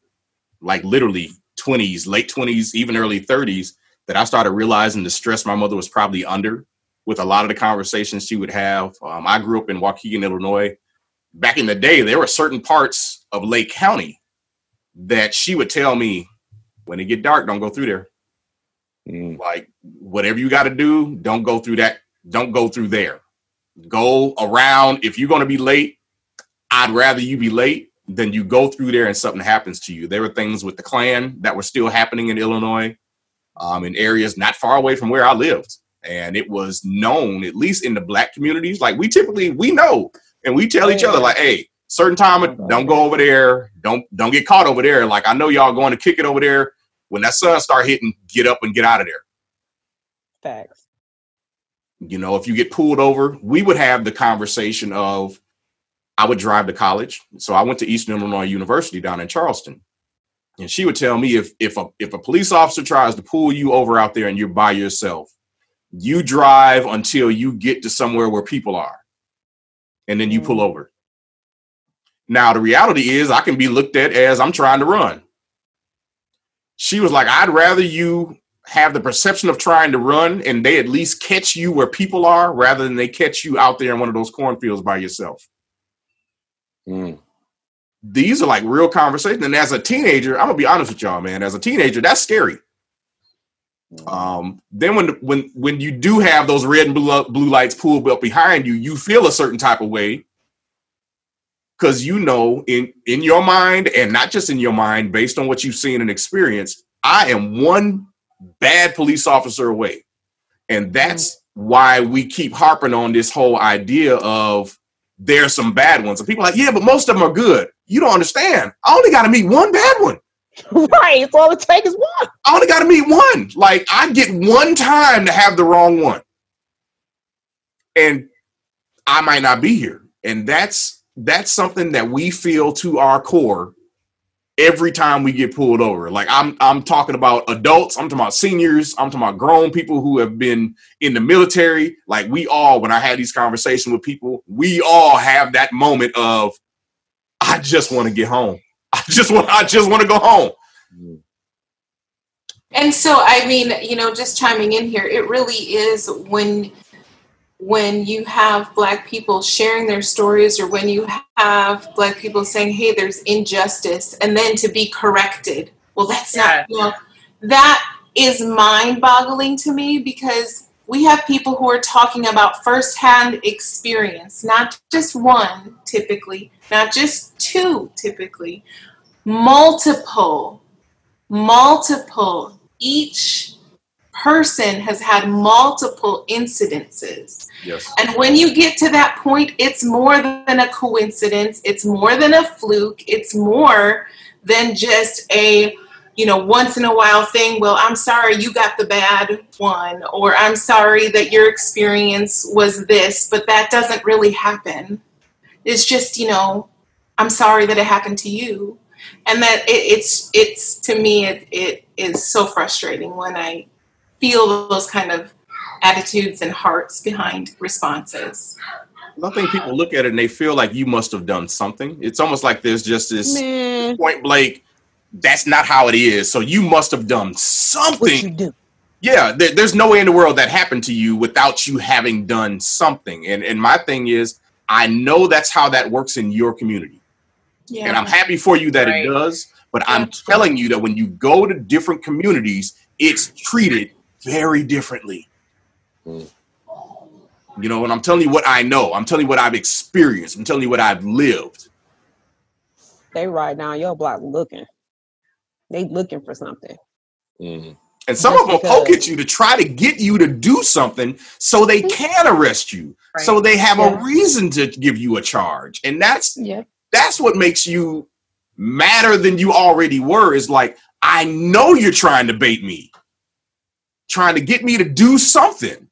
like literally 20s, late 20s, even early 30s, that I started realizing the stress my mother was probably under with a lot of the conversations she would have. Um, I grew up in Waukegan, Illinois. Back in the day, there were certain parts of Lake County that she would tell me, when it get dark, don't go through there Mm. like whatever you got to do don't go through that don't go through there. Go around if you're going to be late i'd rather you be late than you go through there and something happens to you. There were things with the klan that were still happening in illinois um, in areas not far away from where i lived. And it was known at least in the black communities like we typically we know and we tell each other like hey certain time don't go over there don't don't get caught over there. Like i know y'all going to kick it over there. When that sun start hitting get up and get out of there Facts. you know if you get pulled over we would have the conversation of i would drive to college. So i went to eastern illinois university down in charleston. And she would tell me if if a if a police officer tries to pull you over out there and you're by yourself you drive until you get to somewhere where people are. And then you pull mm. over. Now the reality is i can be looked at as i'm trying to run. She was like i'd rather you have the perception of trying to run and they at least catch you where people are rather than they catch you out there in one of those cornfields by yourself. Mm. These are like real conversations. And as a teenager, I'm gonna be honest with y'all, man. As a teenager, that's scary. Um, then when when when you do have those red and blue blue lights pulled up behind you, you feel a certain type of way because you know in in your mind and not just in your mind, based on what you've seen and experienced, I am one bad police officer away, and mm-hmm. that's why we keep harping on this whole idea of there's some bad ones. And people are like, yeah, but most of them are good. You don't understand. I only got to meet one bad one. right. So all it takes is one. I only got to meet one. Like I get one time to have the wrong one, and I might not be here. And that's that's something that we feel to our core every time we get pulled over. Like I'm I'm talking about adults, I'm talking about seniors, I'm talking about grown people who have been in the military. Like we all, when I had these conversations with people, we all have that moment of I just want to get home. I just want I just want to go home. And so, I mean, you know, just chiming in here, it really is when when you have black people sharing their stories or when you have black people saying hey there's injustice and then to be corrected. Well that's not you know that is mind boggling to me because we have people who are talking about firsthand experience not just one typically not just two typically multiple multiple each person has had multiple incidences. Yes. And when you get to that point, it's more than a coincidence, it's more than a fluke, it's more than just a you know, once in a while thing, well, I'm sorry you got the bad one, or I'm sorry that your experience was this, but that doesn't really happen. It's just, you know, I'm sorry that it happened to you. And that it, it's, it's to me, it, it is so frustrating when I feel those kind of attitudes and hearts behind responses. I think people look at it and they feel like you must have done something. It's almost like there's just this Man, point blank. That's not how it is. So you must have done what you something. do? Yeah, there, there's no way in the world that happened to you without you having done something. And and my thing is, I know that's how that works in your community, Yeah. and I'm happy for you that Right. it does. But I'm telling you that when you go to different communities, it's treated very differently. Mm. You know, and I'm telling you what I know. I'm telling you what I've experienced. I'm telling you what I've lived. They right now your block looking. They looking for something. Mm. And some Just of them poke at you to try to get you to do something so they can arrest you. So they have Yeah. a reason to give you a charge. And that's Yeah. that's what makes you madder than you already were is like I know you're trying to bait me. Trying to get me to do something.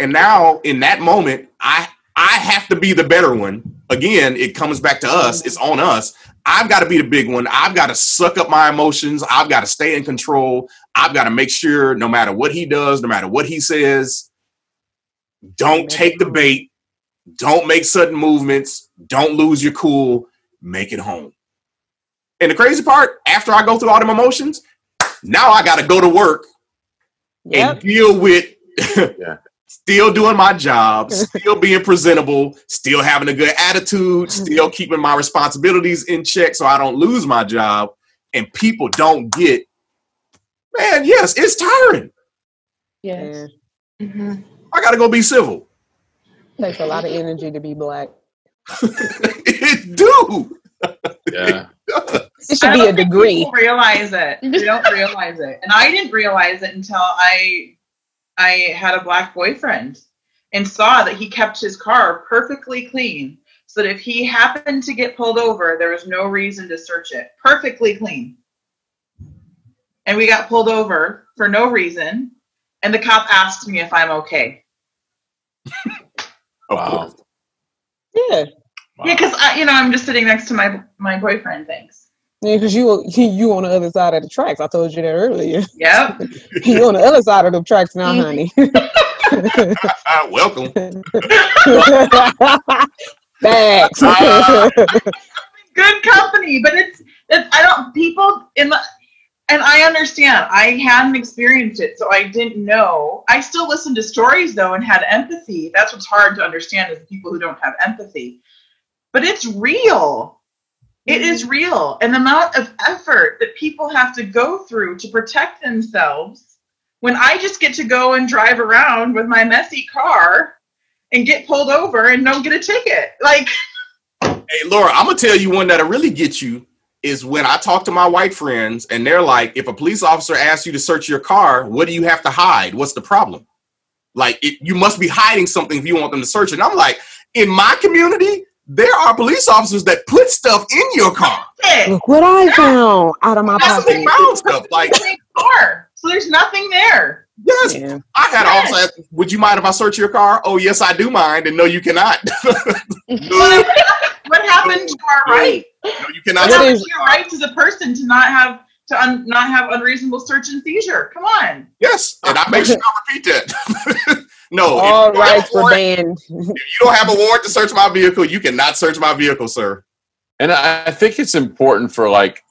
And now in that moment I I have to be the better one. Again, it comes back to us. It's on us. I've got to be the big one. I've got to suck up my emotions. I've got to stay in control. I've got to make sure no matter what he does, no matter what he says, don't take the bait. Don't make sudden movements. Don't lose your cool. Make it home. And the crazy part, after I go through all them emotions, now I got to go to work and deal with Yeah. still doing my job, still being presentable, still having a good attitude, still keeping my responsibilities in check so I don't lose my job. And people don't get, man, yes, it's tiring. Yes. Yeah. Mhm. I got to go be civil. Takes a lot of energy to be black. it do. Yeah. It should I be don't a think degree. People realize it. They don't realize it, and I didn't realize it until I I had a black boyfriend and saw that he kept his car perfectly clean, so that if he happened to get pulled over, there was no reason to search it. Perfectly clean. And we got pulled over for no reason, and the cop asked me if I'm okay. Of Wow. course. Yeah. Yeah, because you know I'm just sitting next to my my boyfriend. Thanks. Yeah, because you you on the other side of the tracks. I told you that earlier. Yep. you on the other side of the tracks now, honey. Ah, welcome. Thanks. good company, but it's, it's I don't people in the and I understand. I hadn't experienced it, so I didn't know. I still listened to stories though and had empathy. That's what's hard to understand is the people who don't have empathy. But it's real. It is mm. real. And the amount of effort that people have to go through to protect themselves when I just get to go and drive around with my messy car and get pulled over and don't get a ticket. Like Hey, Laura, I'm gonna tell you one that'll really get you is when I talk to my white friends and they're like, if a police officer asks you to search your car, what do you have to hide? What's the problem? Like, it, you must be hiding something if you want them to search. And I'm like, in my community, there are police officers that put stuff in your car. Look what I found out of my That's pocket. they found stuff. Like, car. So there's nothing there. yes, Yeah. I had Yes. also asked, would you mind if I search your car? Oh, yes, I do mind. And no, you cannot. Well, no, then what happened to our right? no, you cannot. What What happened is- to your rights as a person to not have to un, not have unreasonable search and seizure? Come on. Yes, and I make sure I repeat that. no, All you, don't have rights a were banned. if you don't have a warrant to search my vehicle, you cannot search my vehicle, sir. And I I think it's important for like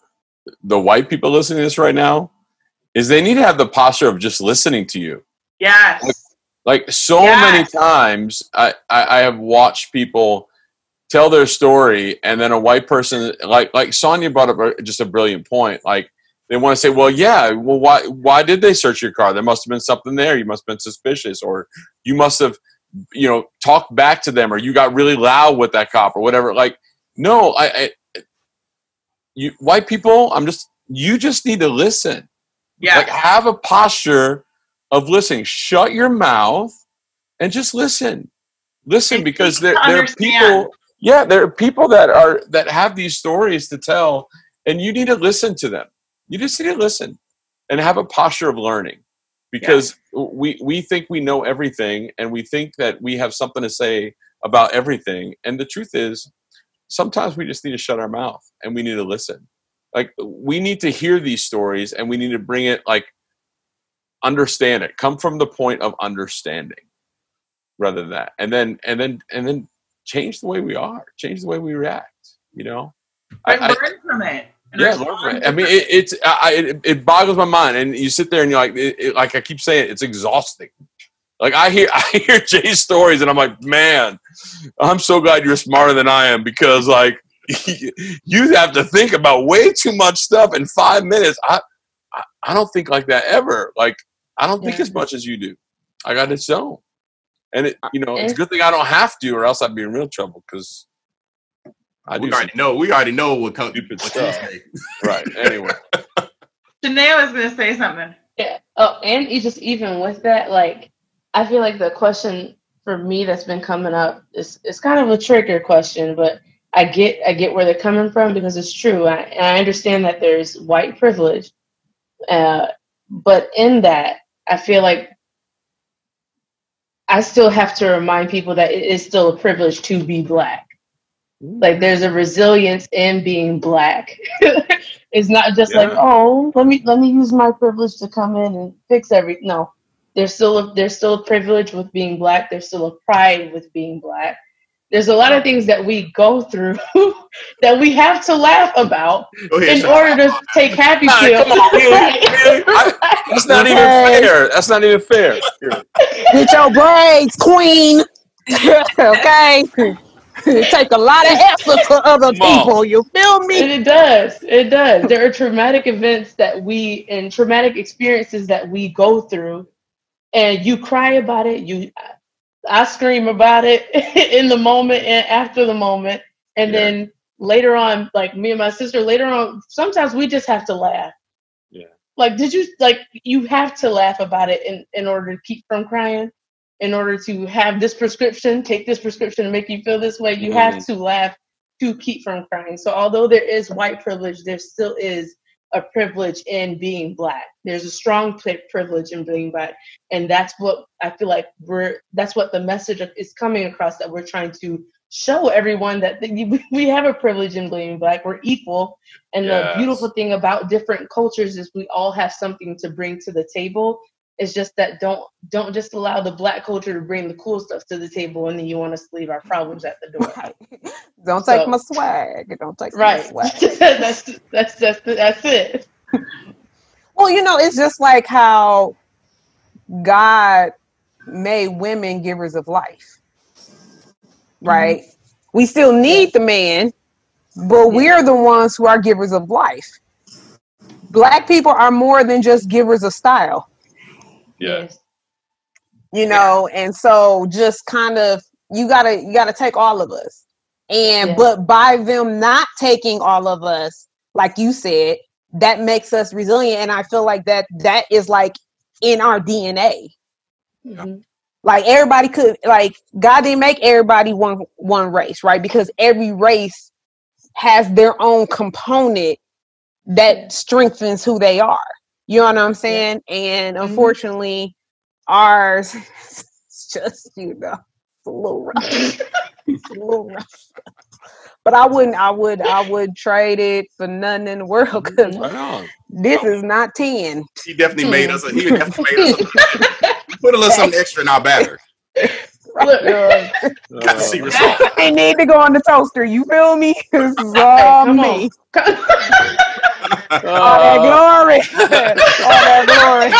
the white people listening to this right now is they need to have the posture of just listening to you. Yes. Like so Yes. many times, I, I I have watched people tell their story, and then a white person like like Sonia brought up just a brilliant point. Like they want to say, well, yeah, well, why why did they search your car? There must have been something there. You must have been suspicious, or you must have you know talked back to them, or you got really loud with that cop, or whatever. Like no, I, I you white people, I'm just you just need to listen Yeah, like have a posture of listening shut your mouth and just listen listen because there, there are people yeah there are people that are that have these stories to tell and you need to listen to them you just need to listen and have a posture of learning because we we think we know everything and we think that we have something to say about everything. And the truth is sometimes we just need to shut our mouth and we need to listen. Like we need to hear these stories and we need to bring it like understand it come from the point of understanding rather than that. And then and then and then change the way we are change the way we react you know? But I- I- learn from it. And yeah, respond learn from it. to I mean, it, it's I, it, it boggles my mind, and you sit there and you're like, it, it- like I keep saying, it's exhausting. Like I hear I hear Jay's stories, and I'm like, man, I'm so glad you're smarter than I am because like you have to think about way too much stuff in five minutes. I I, I don't think like that ever. Like I don't think Yeah. as much as you do. I got its own, and it you know it's a good thing I don't have to, or else I'd be in real trouble because I We some already know. We already know what comes. stupid What stuff. say. right. Anyway. Janae is gonna say something. Yeah. Oh, and just even with that, like, I feel like the question for me that's been coming up is it's kind of a trigger question, but I get I get where they're coming from because it's true. I, and I understand that there's white privilege, uh, but in that, I feel like I still have to remind people that it is still a privilege to be black. Like there's a resilience in being black. it's not just like, oh, let me let me use my privilege to come in and fix everything. No, there's still a, there's still a privilege with being black. There's still a pride with being black. There's a lot of things that we go through that we have to laugh about Go ahead. in Sean. order to take happy Nah, pills. come on, really? Right. Really? I- That's not even fair. That's not even fair. Get your braids, queen. okay. It take a lot of effort for other Come people. You feel me? And me? it does. It does. There are traumatic events that we and traumatic experiences that we go through, and you cry about it. You, I scream about it in the moment and after the moment, and Yeah. then later on, like me and my sister, later on, sometimes we just have to laugh. Yeah. Like, did you like you have to laugh about it in in order to keep from crying? In order to have this prescription, take this prescription to make you feel this way, you mm-hmm. have to laugh to keep from crying. So although there is white privilege, there still is a privilege in being black. There's a strong privilege in being black, and that's what I feel like we're. That's what the message of- is coming across that we're trying to show everyone that the, we have a privilege in being black. We're equal, and Yes. the beautiful thing about different cultures is we all have something to bring to the table. It's just that don't don't just allow the black culture to bring the cool stuff to the table, and then you want us to leave our problems at the door. Don't take my swag. Don't take Right. my swag. that's that's that's that's it. Well, you know, it's just like how God made women givers of life. Right? Mm-hmm. We still need the man, but we're the ones who are givers of life. Black people are more than just givers of style, Yeah. Yes. you know, and so just kind of you gotta you gotta take all of us. And Yeah. but by them not taking all of us, like you said, that makes us resilient. And I feel like that that is like in our DNA. Mhm. like everybody could like god didn't make everybody one one race right because every race has their own component that strengthens who they are you know what i'm saying and Mhm. unfortunately ours is just you know it's a little rough it's a little rough but i wouldn't i would i would trade it for nothing in the world because Right on. this is not 10 He definitely made us. A, he definitely made us. A, put a little something extra in our batter. Look, uh, Got the secret sauce. I need to go on the toaster. You feel me? This is all come me. on. All that glory. all that glory.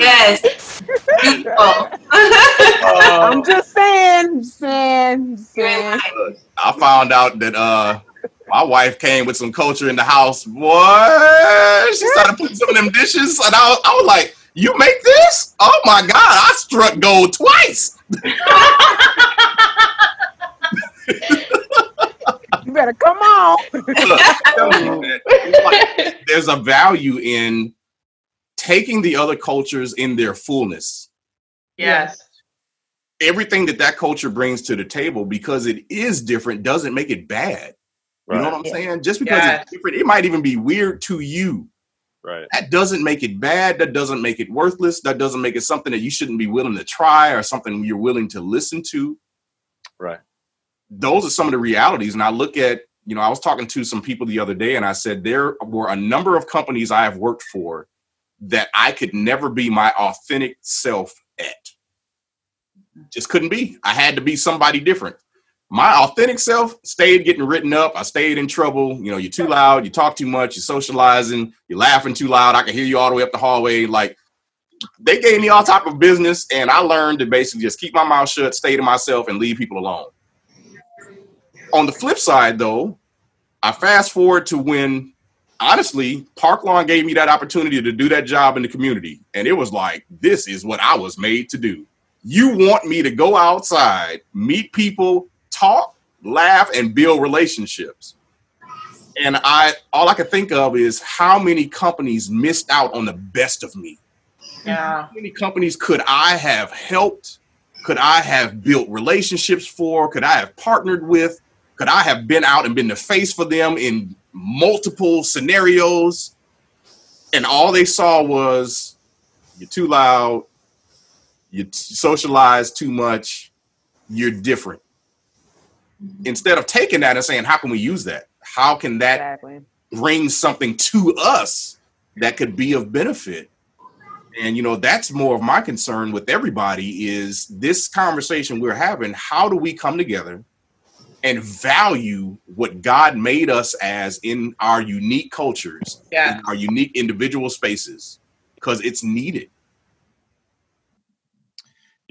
Yes. Beautiful. I'm just saying, saying, saying. right. I found out that uh my wife came with some culture in the house. Boy, she started putting some of them dishes, and I was, I was like, "You make this? Oh my god! I struck gold twice." You better come on. Look, I'm telling you, man, it's like there's a value in taking the other cultures in their fullness. Yes. Everything that that culture brings to the table, because it is different, doesn't make it bad. You know what I'm Yeah. saying? Just because Yes. it's different, it might even be weird to you. Right. that doesn't make it bad. That doesn't make it worthless. That doesn't make it something that you shouldn't be willing to try or something you're willing to listen to. Right. those are some of the realities. And i look at you know i was talking to some people the other day and i said there were a number of companies i have worked for that i could never be my authentic self at. Just couldn't be. I had to be somebody different my authentic self stayed getting written up. I stayed in trouble. You know, you're too loud, you talk too much, you're socializing, you're laughing too loud. I can hear you all the way up the hallway. Like they gave me all type of business, and I learned to basically just keep my mouth shut, stay to myself, and leave people alone. On the flip side, though, I fast forward to when honestly, Park Lawn gave me that opportunity to do that job in the community. And it was like, this is what I was made to do. You want me to go outside, meet people, talk, laugh, and build relationships. And I all I could think of is how many companies missed out on the best of me. Yeah. How many companies could I have helped? Could I have built relationships for? Could I have partnered with? Could I have been out and been the face for them in multiple scenarios? And all they saw was you're too loud, you socialize too much, you're different. Mm-hmm. Instead of taking that and saying, how can we use that? How can that Exactly. bring something to us that could be of benefit and you know that's more of my concern with everybody is this conversation we're having how do we come together and value what god made us as in our unique cultures Yeah. in our unique individual spaces because it's needed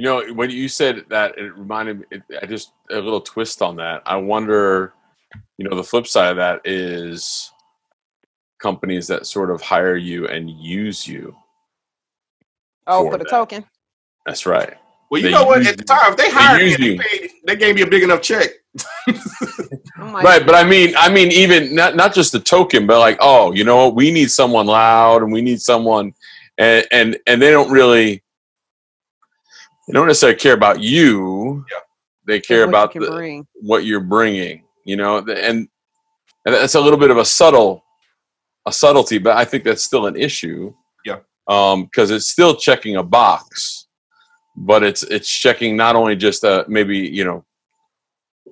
You know, when you said that, it reminded me. It, I just a little twist on that. I wonder, you know, the flip side of that is companies that sort of hire you and use you. Oh, for for the that. token. That's right. well you They know what at the time if they hired me they, you. paid, they gave me a big enough check oh I'm Right, but I mean, I mean, even not not just the token, but like, oh, you know what? We need someone loud, and we need someone, and and and they don't really, they don't necessarily care about you. Yeah. They care what you about the, what you're bringing. You know, and and that's a little bit of a subtle, a subtlety, but I think that's still an issue. Yeah. Um, because it's still checking a box, but it's it's checking not only just uh maybe you know,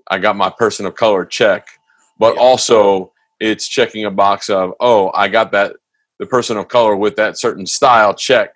I got my person of color check, but Yeah. also it's checking a box of oh I got that the person of color with that certain style check,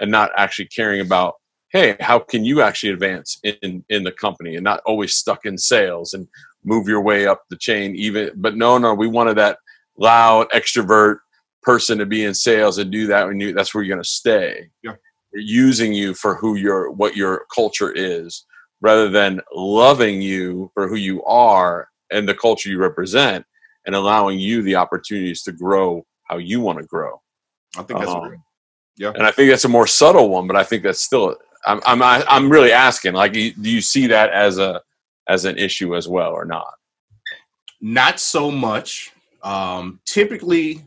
and not actually caring about hey how can you actually advance in in the company and not always stuck in sales and move your way up the chain even but no no we wanted that loud extrovert person to be in sales and do that when you that's where you're going to stay Yeah. they're using you for who your what your culture is rather than loving you for who you are and the culture you represent and allowing you the opportunities to grow how you want to grow I think that's Um, real. and I think that's a more subtle one, but I think that's still. I'm I'm I'm really asking. Like, do you see that as a as an issue as well, or not? Not so much. Um, typically,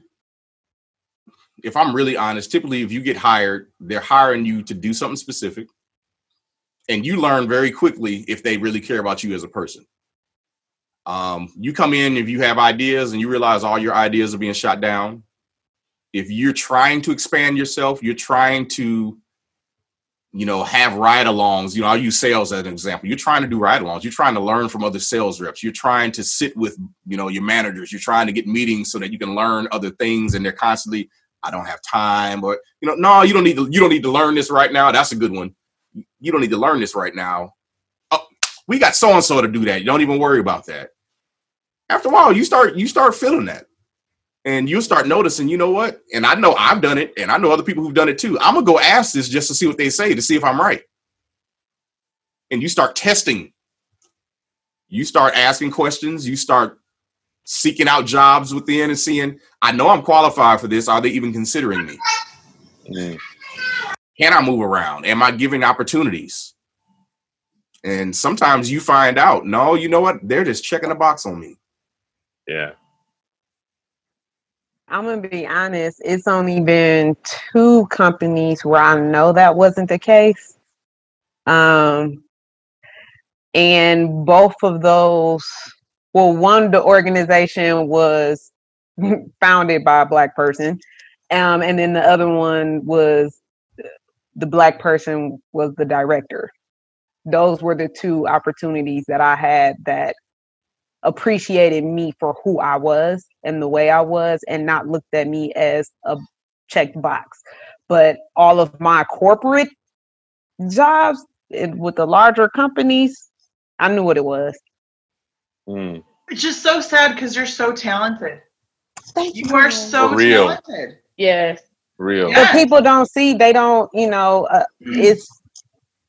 if I'm really honest, typically if you get hired, they're hiring you to do something specific, and you learn very quickly if they really care about you as a person. Um, you come in if you have ideas and you realize all your ideas are being shot down. If you're trying to expand yourself, you're trying to, you know, have ride-alongs. You know, I'll use sales as an example. You're trying to do ride-alongs. You're trying to learn from other sales reps. You're trying to sit with, you know, your managers. You're trying to get meetings so that you can learn other things. And they're constantly, I don't have time, or you know, no, you don't need to. You don't need to learn this right now. That's a good one. You don't need to learn this right now. Oh, we got so and so to do that. You don't even worry about that. After a while, you start you start feeling that and you'll start noticing, you know what? And I know I've done it, and I know other people who've done it too. I'm gonna go ask this just to see what they say to see if I'm right. And you start testing. You start asking questions. You start seeking out jobs within and seeing, I know I'm qualified for this. Are they even considering me? Mm. Can I move around? Am I giving opportunities? And sometimes you find out, no, you know what? They're just checking a box on me. Yeah. I'm gonna be honest. It's only been two companies where I know that wasn't the case. Um, and both of those, well, one the organization was founded by a black person, um, and then the other one was the black person was the director. Those were the two opportunities that I had that appreciated me for who I was and the way I was and not looked at me as a checked box. But all of my corporate jobs it, with the larger companies, I knew what it was. Mm. It's just so sad because you're so talented. Thank You You are so real. talented. Yes. Real. Yeah. But people don't see, they don't, you know, uh, it's,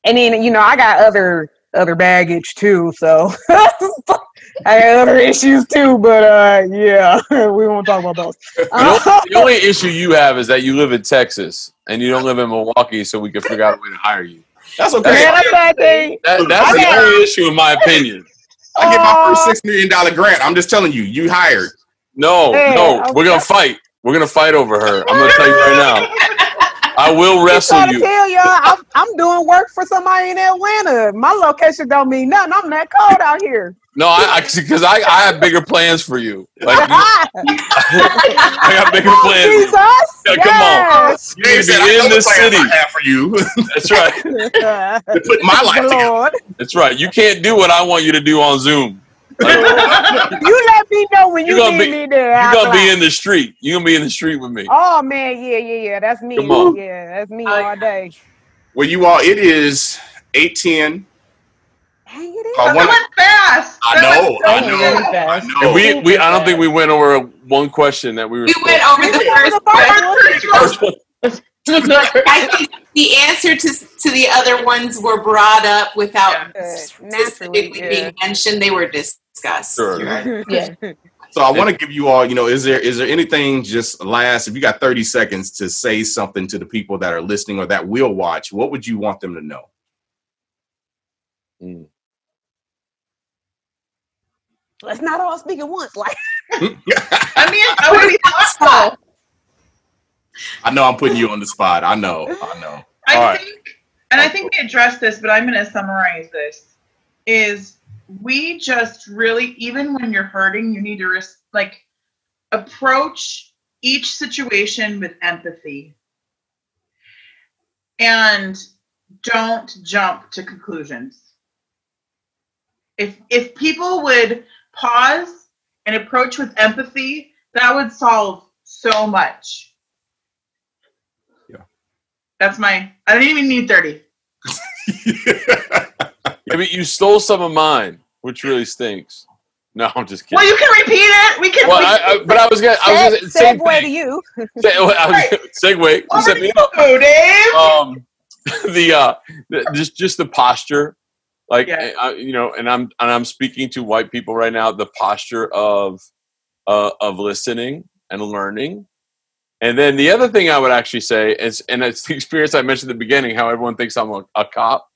and then, you know, I got other, other baggage too. So I got other issues too, but uh, yeah, we won't talk about those. The only, the only issue you have is that you live in Texas and you don't live in Milwaukee, so we can figure out a way to hire you. That's okay. Man, that's that thing. That, that's the only issue, in my opinion. I get my first Oh. six million dollar grant. I'm just telling you, you hired. No, Hey, no, we're gonna fight. We're gonna fight over her. I'm gonna tell you right now. I will wrestle trying to you. tell y'all, I'm, I'm doing work for somebody in Atlanta. My location don't mean nothing. I'm that cold out here. No, I because I, I have bigger plans for you. Like you, I got bigger plans. Jesus. Yeah, come on. You need to be in this city. I have for you That's right. to put my life together. That's right. You can't do what I want you to do on Zoom. Like, You let me know when you need be, me there. You're gonna be fly. in the street. You're gonna be in the street with me. Oh man, yeah, yeah, yeah. That's me. Come on. Yeah, that's me Oh, all day. Well, you all, it is eight ten. Hang it in. I went fast. I know, so I know, fast. I know. And we, we I don't think we went over one question that we were. We went over the went first over the first question. one. First one. I think the answer to to the other ones were brought up without naturally, specifically yeah. being mentioned. They were discussed. Sure. Right. Yeah. So I want to give you all, you know, is there is there anything just last? If you got thirty seconds to say something to the people that are listening or that will watch, what would you want them to know? Mm. Let's not all speak at once. Like I mean, I already thought that. I know I'm putting you on the spot. I know. I know. I All right. think, and I think we addressed this, but I'm going to summarize this: is we just really, even when you're hurting, you need to res- like approach each situation with empathy, and don't jump to conclusions. If if people would pause and approach with empathy, that would solve so much. Yeah. That's my. I don't even need thirty. Yeah, but you stole some of mine, which really stinks. No, I'm just kidding. Well, you can repeat it. We can. Well, we- I, I, but I was gonna. I was gonna same segue to you. Se- I was, segue. You set me up. Dave. um the uh the, just just the posture like Yeah. uh, you know and i'm and i'm speaking to white people right now the posture of uh of listening and learning. And then the other thing i would actually say is and it's the experience i mentioned at the beginning how everyone thinks i'm a, a cop.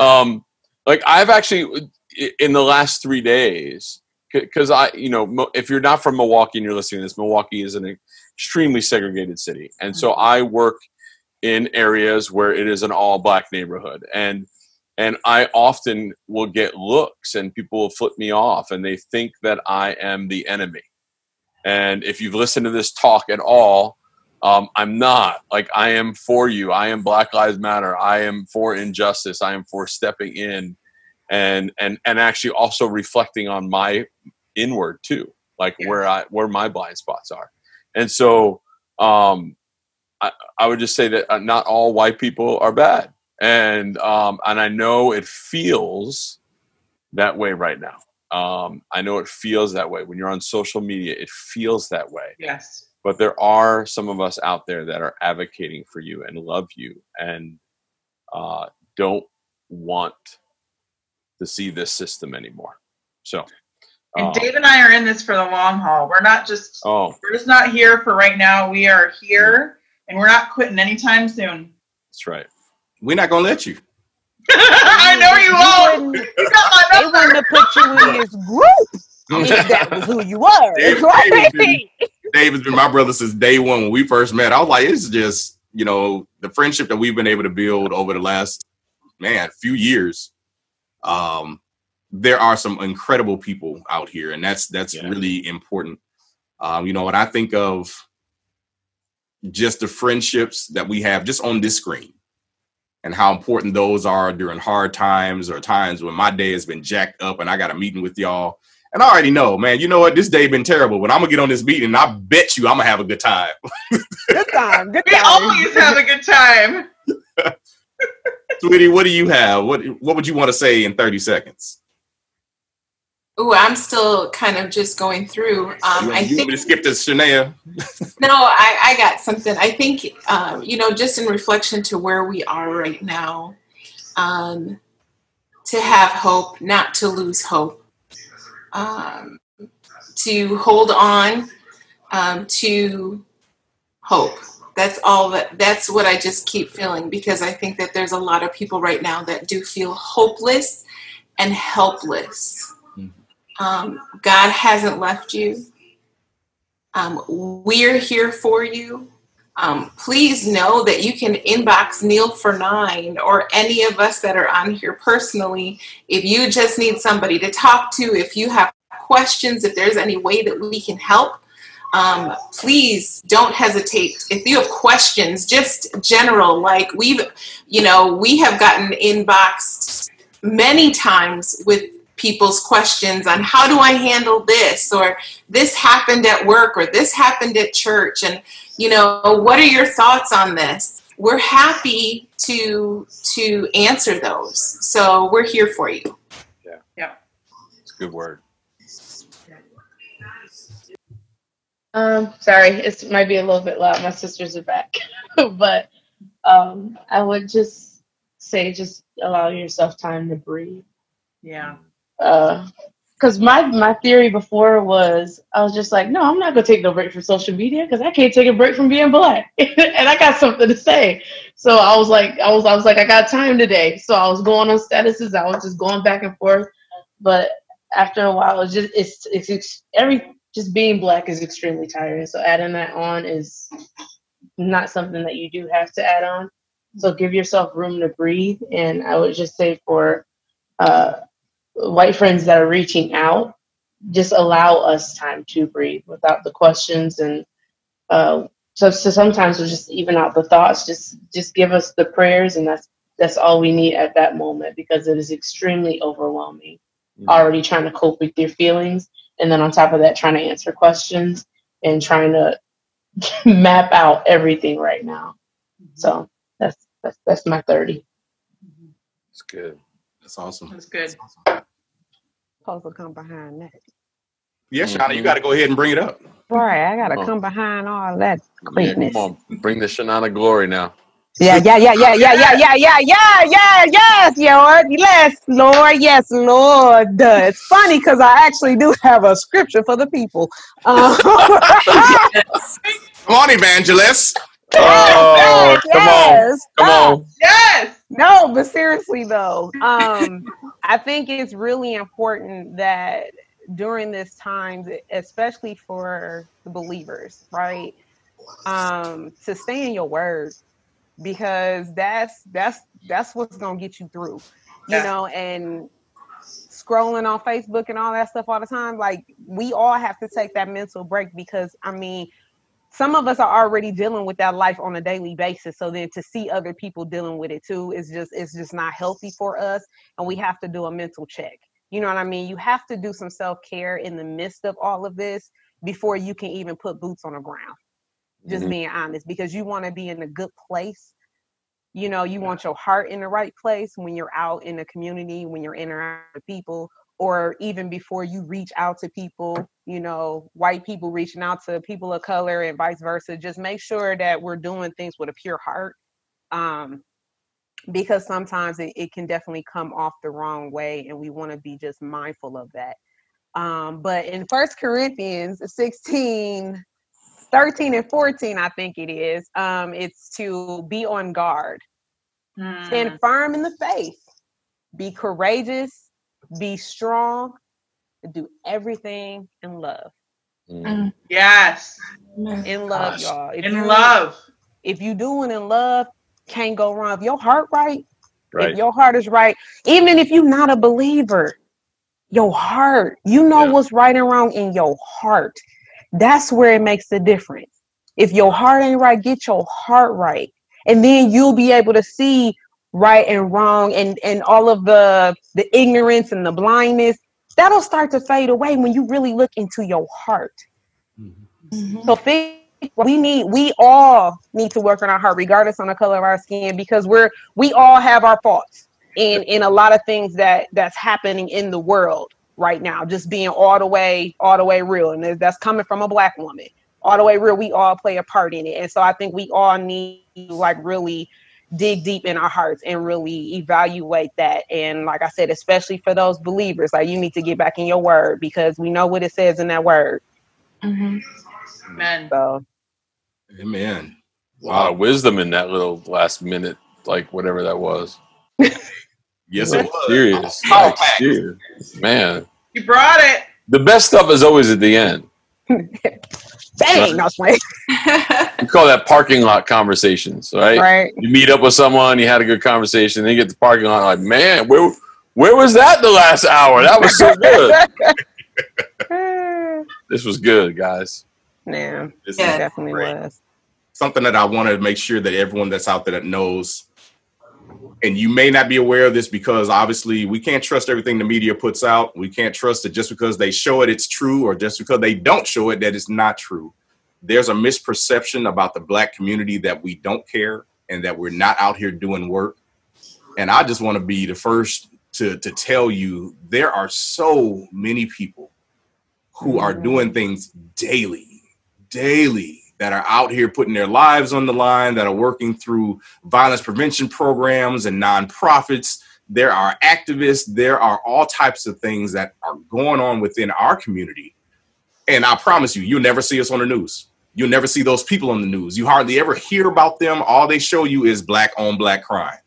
Um like i've actually in the last three days because i you know if you're not from milwaukee and you're listening to this milwaukee is an extremely segregated city. And so i work in areas where it is an all black neighborhood. And and i often will get looks and people will flip me off and they think that i am the enemy. And if you've listened to this talk at all um, i'm not. Like i am for you. I am black lives matter. I am for injustice. I am for stepping in and and and actually also reflecting on my inward too like Yeah. where i where my blind spots are. And so um I I would just say that uh, not all white people are bad, and um, and I know it feels that way right now. Um, I know it feels that way when you're on social media. It feels that way, yes. but there are some of us out there that are advocating for you and love you and uh, don't want to see this system anymore. So, And uh, Dave and I are in this for the long haul. We're not just oh, we're just not here for right now. We are here and we're not quitting anytime soon. that's right. We're not gonna let you. I know you won't. You got They wouldn't have put you in this group if that was who you were. Dave- right? Dave has Dave has been my brother since day one when we first met. I was like, it's just you know the friendship that we've been able to build over the last man few years. Um, there are some incredible people out here, and that's that's Yeah. really important. Um, you know, when I think of just the friendships that we have just on this screen, and how important those are during hard times or times when my day has been jacked up and I got a meeting with y'all. And I already know, man, you know what? This day been terrible, but I'm gonna get on this meeting and I bet you I'm gonna have a good time. Good time. Good We always have a good time. Sweetie, what do you have? What what would you want to say in 30 seconds? Ooh, I'm still kind of just going through. Um, you I you think to skip to Shania? No, I, I got something. I think, um, you know, just in reflection to where we are right now, um, to have hope, not to lose hope, um, to hold on um, to hope. That's all that, that's what I just keep feeling because I think that there's a lot of people right now that do feel hopeless and helpless. Um, God hasn't left you. Um, we're here for you. Um, please know that you can inbox Kneel for Nine or any of us that are on here personally. If you just need somebody to talk to, if you have questions, if there's any way that we can help, um, please don't hesitate. If you have questions, just general, like we've, you know, we have gotten inboxed many times with people's questions on how do I handle this or this happened at work or this happened at church and you know what are your thoughts on this we're happy to to answer those so we're here for you yeah yeah It's a good word. Um, sorry, it might be a little bit loud. My sisters are back, but um, I would just say, just allow yourself time to breathe. Yeah. Because my my theory before was, I was just like, no, I'm not gonna take no break from social media because I can't take a break from being black, and I got something to say. So I was like, I was I was like, I got time today. So I was going on statuses. I was just going back and forth, but after a while, it's just it's it's, it's every just being black is extremely tiring. So adding that on is not something that you do have to add on. So give yourself room to breathe. And I would just say for uh, white friends that are reaching out, just allow us time to breathe without the questions and uh, so, so sometimes we'll just even out the thoughts. Just just give us the prayers, and that's that's all we need at that moment because it is extremely overwhelming. Mhm. Already trying to cope with your feelings, and then on top of that, trying to answer questions and trying to map out everything right now. So that's that's that's my thirty. It's good. That's awesome. That's good. supposed to come behind that? Yeah, Shauna, you Mhm. got to go ahead and bring it up. Right, I gotta Oh. come behind all that Yeah, greatness. come on, bring the Shanana glory now. Yeah, yeah, yeah, yeah, yeah, yeah, yeah, yeah, yeah, yeah, yes, Lord, yes, Lord, yes, Lord. It's funny because I actually do have a scripture for the people. Um, Yes. Come on, evangelist. Oh, yes, come on, come Oh, on. Yes. No, but seriously though, um, I think it's really important that during this time, especially for the believers, right, um, to stay in your word because that's that's that's what's gonna get you through, you Yeah. know, and scrolling on Facebook and all that stuff all the time. Like we all have to take that mental break because I mean, some of us are already dealing with that life on a daily basis. So then to see other people dealing with it too is just it's just not healthy for us. And we have to do a mental check. You know what I mean? You have to do some self-care in the midst of all of this before you can even put boots on the ground. Just Mhm. being honest, because you want to be in a good place. You know, you want your heart in the right place when you're out in the community, when you're interacting with people, or even before you reach out to people, you know, white people reaching out to people of color and vice versa. Just make sure that we're doing things with a pure heart. Um, because sometimes it, it can definitely come off the wrong way and we want to be just mindful of that. Um, but in First Corinthians 16, 13 and 14, I think it is, um, it's to be on guard Mm. stand firm in the faith be courageous be strong do everything in love Mm. Yes. in love Gosh. y'all if In you- love. if you doing in love can't go wrong if your heart right Right. if your heart is right even if you're not a believer your heart you know Yeah. what's right and wrong in your heart that's where it makes the difference if your heart ain't right get your heart right and then you'll be able to see right and wrong and and all of the the ignorance and the blindness that'll start to fade away when you really look into your heart. Mm-hmm. So think we need we all need to work on our heart regardless on the color of our skin because we're we all have our faults in in a lot of things that that's happening in the world right now. Just being all the way all the way real. And that's coming from a black woman. All the way real we all play a part in it. And so i think we all need to like really dig deep in our hearts and really evaluate that and like i said especially for those believers like you need to get back in your word because we know what it says in that word Mhm. Amen. so Amen. A lot of wisdom in that little last minute, like whatever that was. Yes, Like, it was. serious. Power Like, serious. Man. You brought it. The best stuff is always at the end. dang i was like We call that parking lot conversations, right? right You meet up with someone, you had a good conversation, then you get to the parking lot, like, man, where where was that the last hour? That was so good. this was good, guys. yeah This is Yeah. definitely great. was something that I want to make sure that everyone that's out there that knows, and you may not be aware of this because obviously we can't trust everything the media puts out. We can't trust it just because they show it, it's true, or just because they don't show it, that it's not true. There's a misperception about the black community that we don't care and that we're not out here doing work. And I just want to be the first to, to tell you there are so many people who are Mhm. doing things daily, daily that are out here putting their lives on the line, that are working through violence prevention programs and nonprofits. There are activists, there are all types of things that are going on within our community. And I promise you, you'll never see us on the news. You'll never see those people on the news. You hardly ever hear about them. All they show you is black on black crime.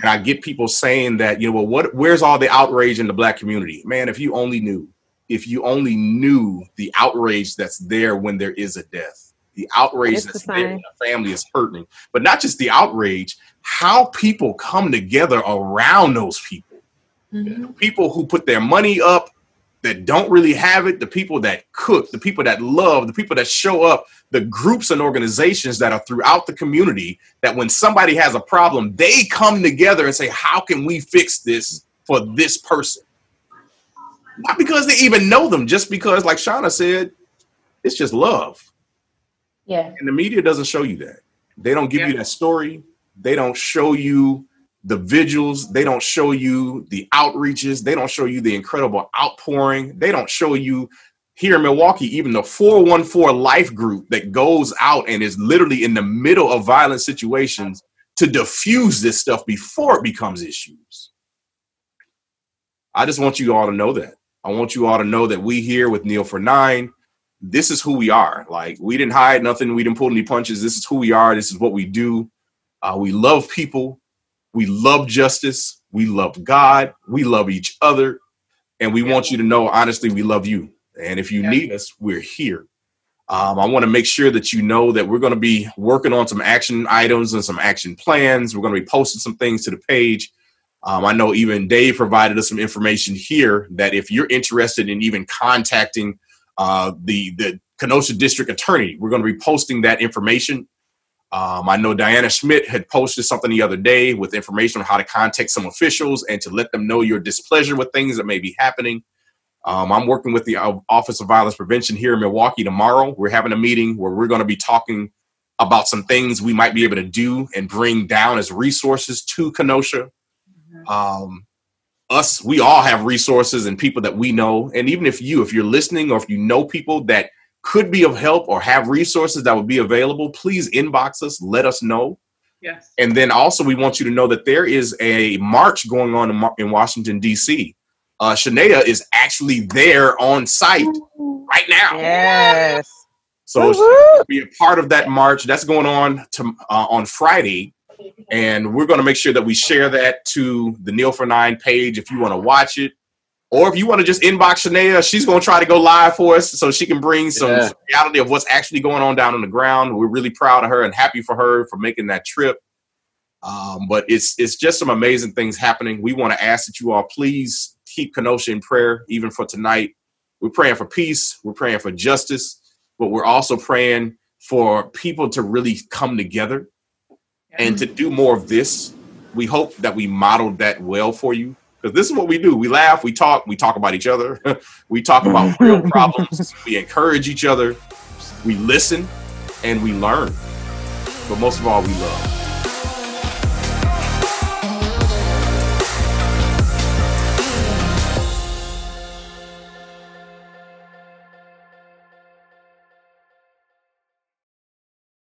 And I get people saying that, you know, well, what where's all the outrage in the black community? Man, if you only knew if you only knew the outrage that's there when there is a death, the outrage It's the that's there when a family is hurting, but not just the outrage, how people come together around those people. Mhm. People who put their money up that don't really have it, the people that cook, the people that love, the people that show up, the groups and organizations that are throughout the community that when somebody has a problem, they come together and say, How can we fix this for this person? Not because they even know them, just because, like Shauna said, it's just love. Yeah. And the media doesn't show you that. They don't give you that story. They don't show you the vigils. They don't show you the outreaches. They don't show you the incredible outpouring. They don't show you here in Milwaukee, even the 414 life group that goes out and is literally in the middle of violent situations to diffuse this stuff before it becomes issues. I just want you all to know that. I want you all to know that we here with Kneel for Nine, this is who we are. Like we didn't hide nothing, we didn't pull any punches. This is who we are. This is what we do. Uh, we love people. We love justice. We love God. We love each other. And we want you to know, honestly, we love you. And if you Yeah. need us, we're here. Um, I want to make sure that you know that we're going to be working on some action items and some action plans. We're going to be posting some things to the page. Um, I know even Dave provided us some information here that if you're interested in even contacting uh, the the Kenosha District Attorney, we're going to be posting that information. Um, I know Diana Schmidt had posted something the other day with information on how to contact some officials and to let them know your displeasure with things that may be happening. Um, I'm working with the Office of Violence Prevention here in Milwaukee tomorrow. We're having a meeting where we're going to be talking about some things we might be able to do and bring down as resources to Kenosha. Um, us, we all have resources and people that we know. And even if you, if you're listening or if you know people that could be of help or have resources that would be available, please inbox us, let us know. Yes. And then also, we want you to know that there is a march going on in, in Washington, D.C. Uh, Shania is actually there on site right now. Yes. So Woo woo. she'll be a part of that march. That's going on to, uh, on Friday. And we're going to make sure that we share that to the Kneel for Nine page if you want to watch it. Or if you want to just inbox Shania, she's going to try to go live for us so she can bring some Yeah. reality of what's actually going on down on the ground. We're really proud of her and happy for her for making that trip. Um, but it's it's just some amazing things happening. We want to ask that you all please keep Kenosha in prayer, even for tonight. We're praying for peace. We're praying for justice, but we're also praying for people to really come together and to do more of this. We hope that we modeled that well for you because this is what we do. We laugh, we talk, we talk about each other, we talk about real problems, we encourage each other, we listen, and we learn. But most of all, we love.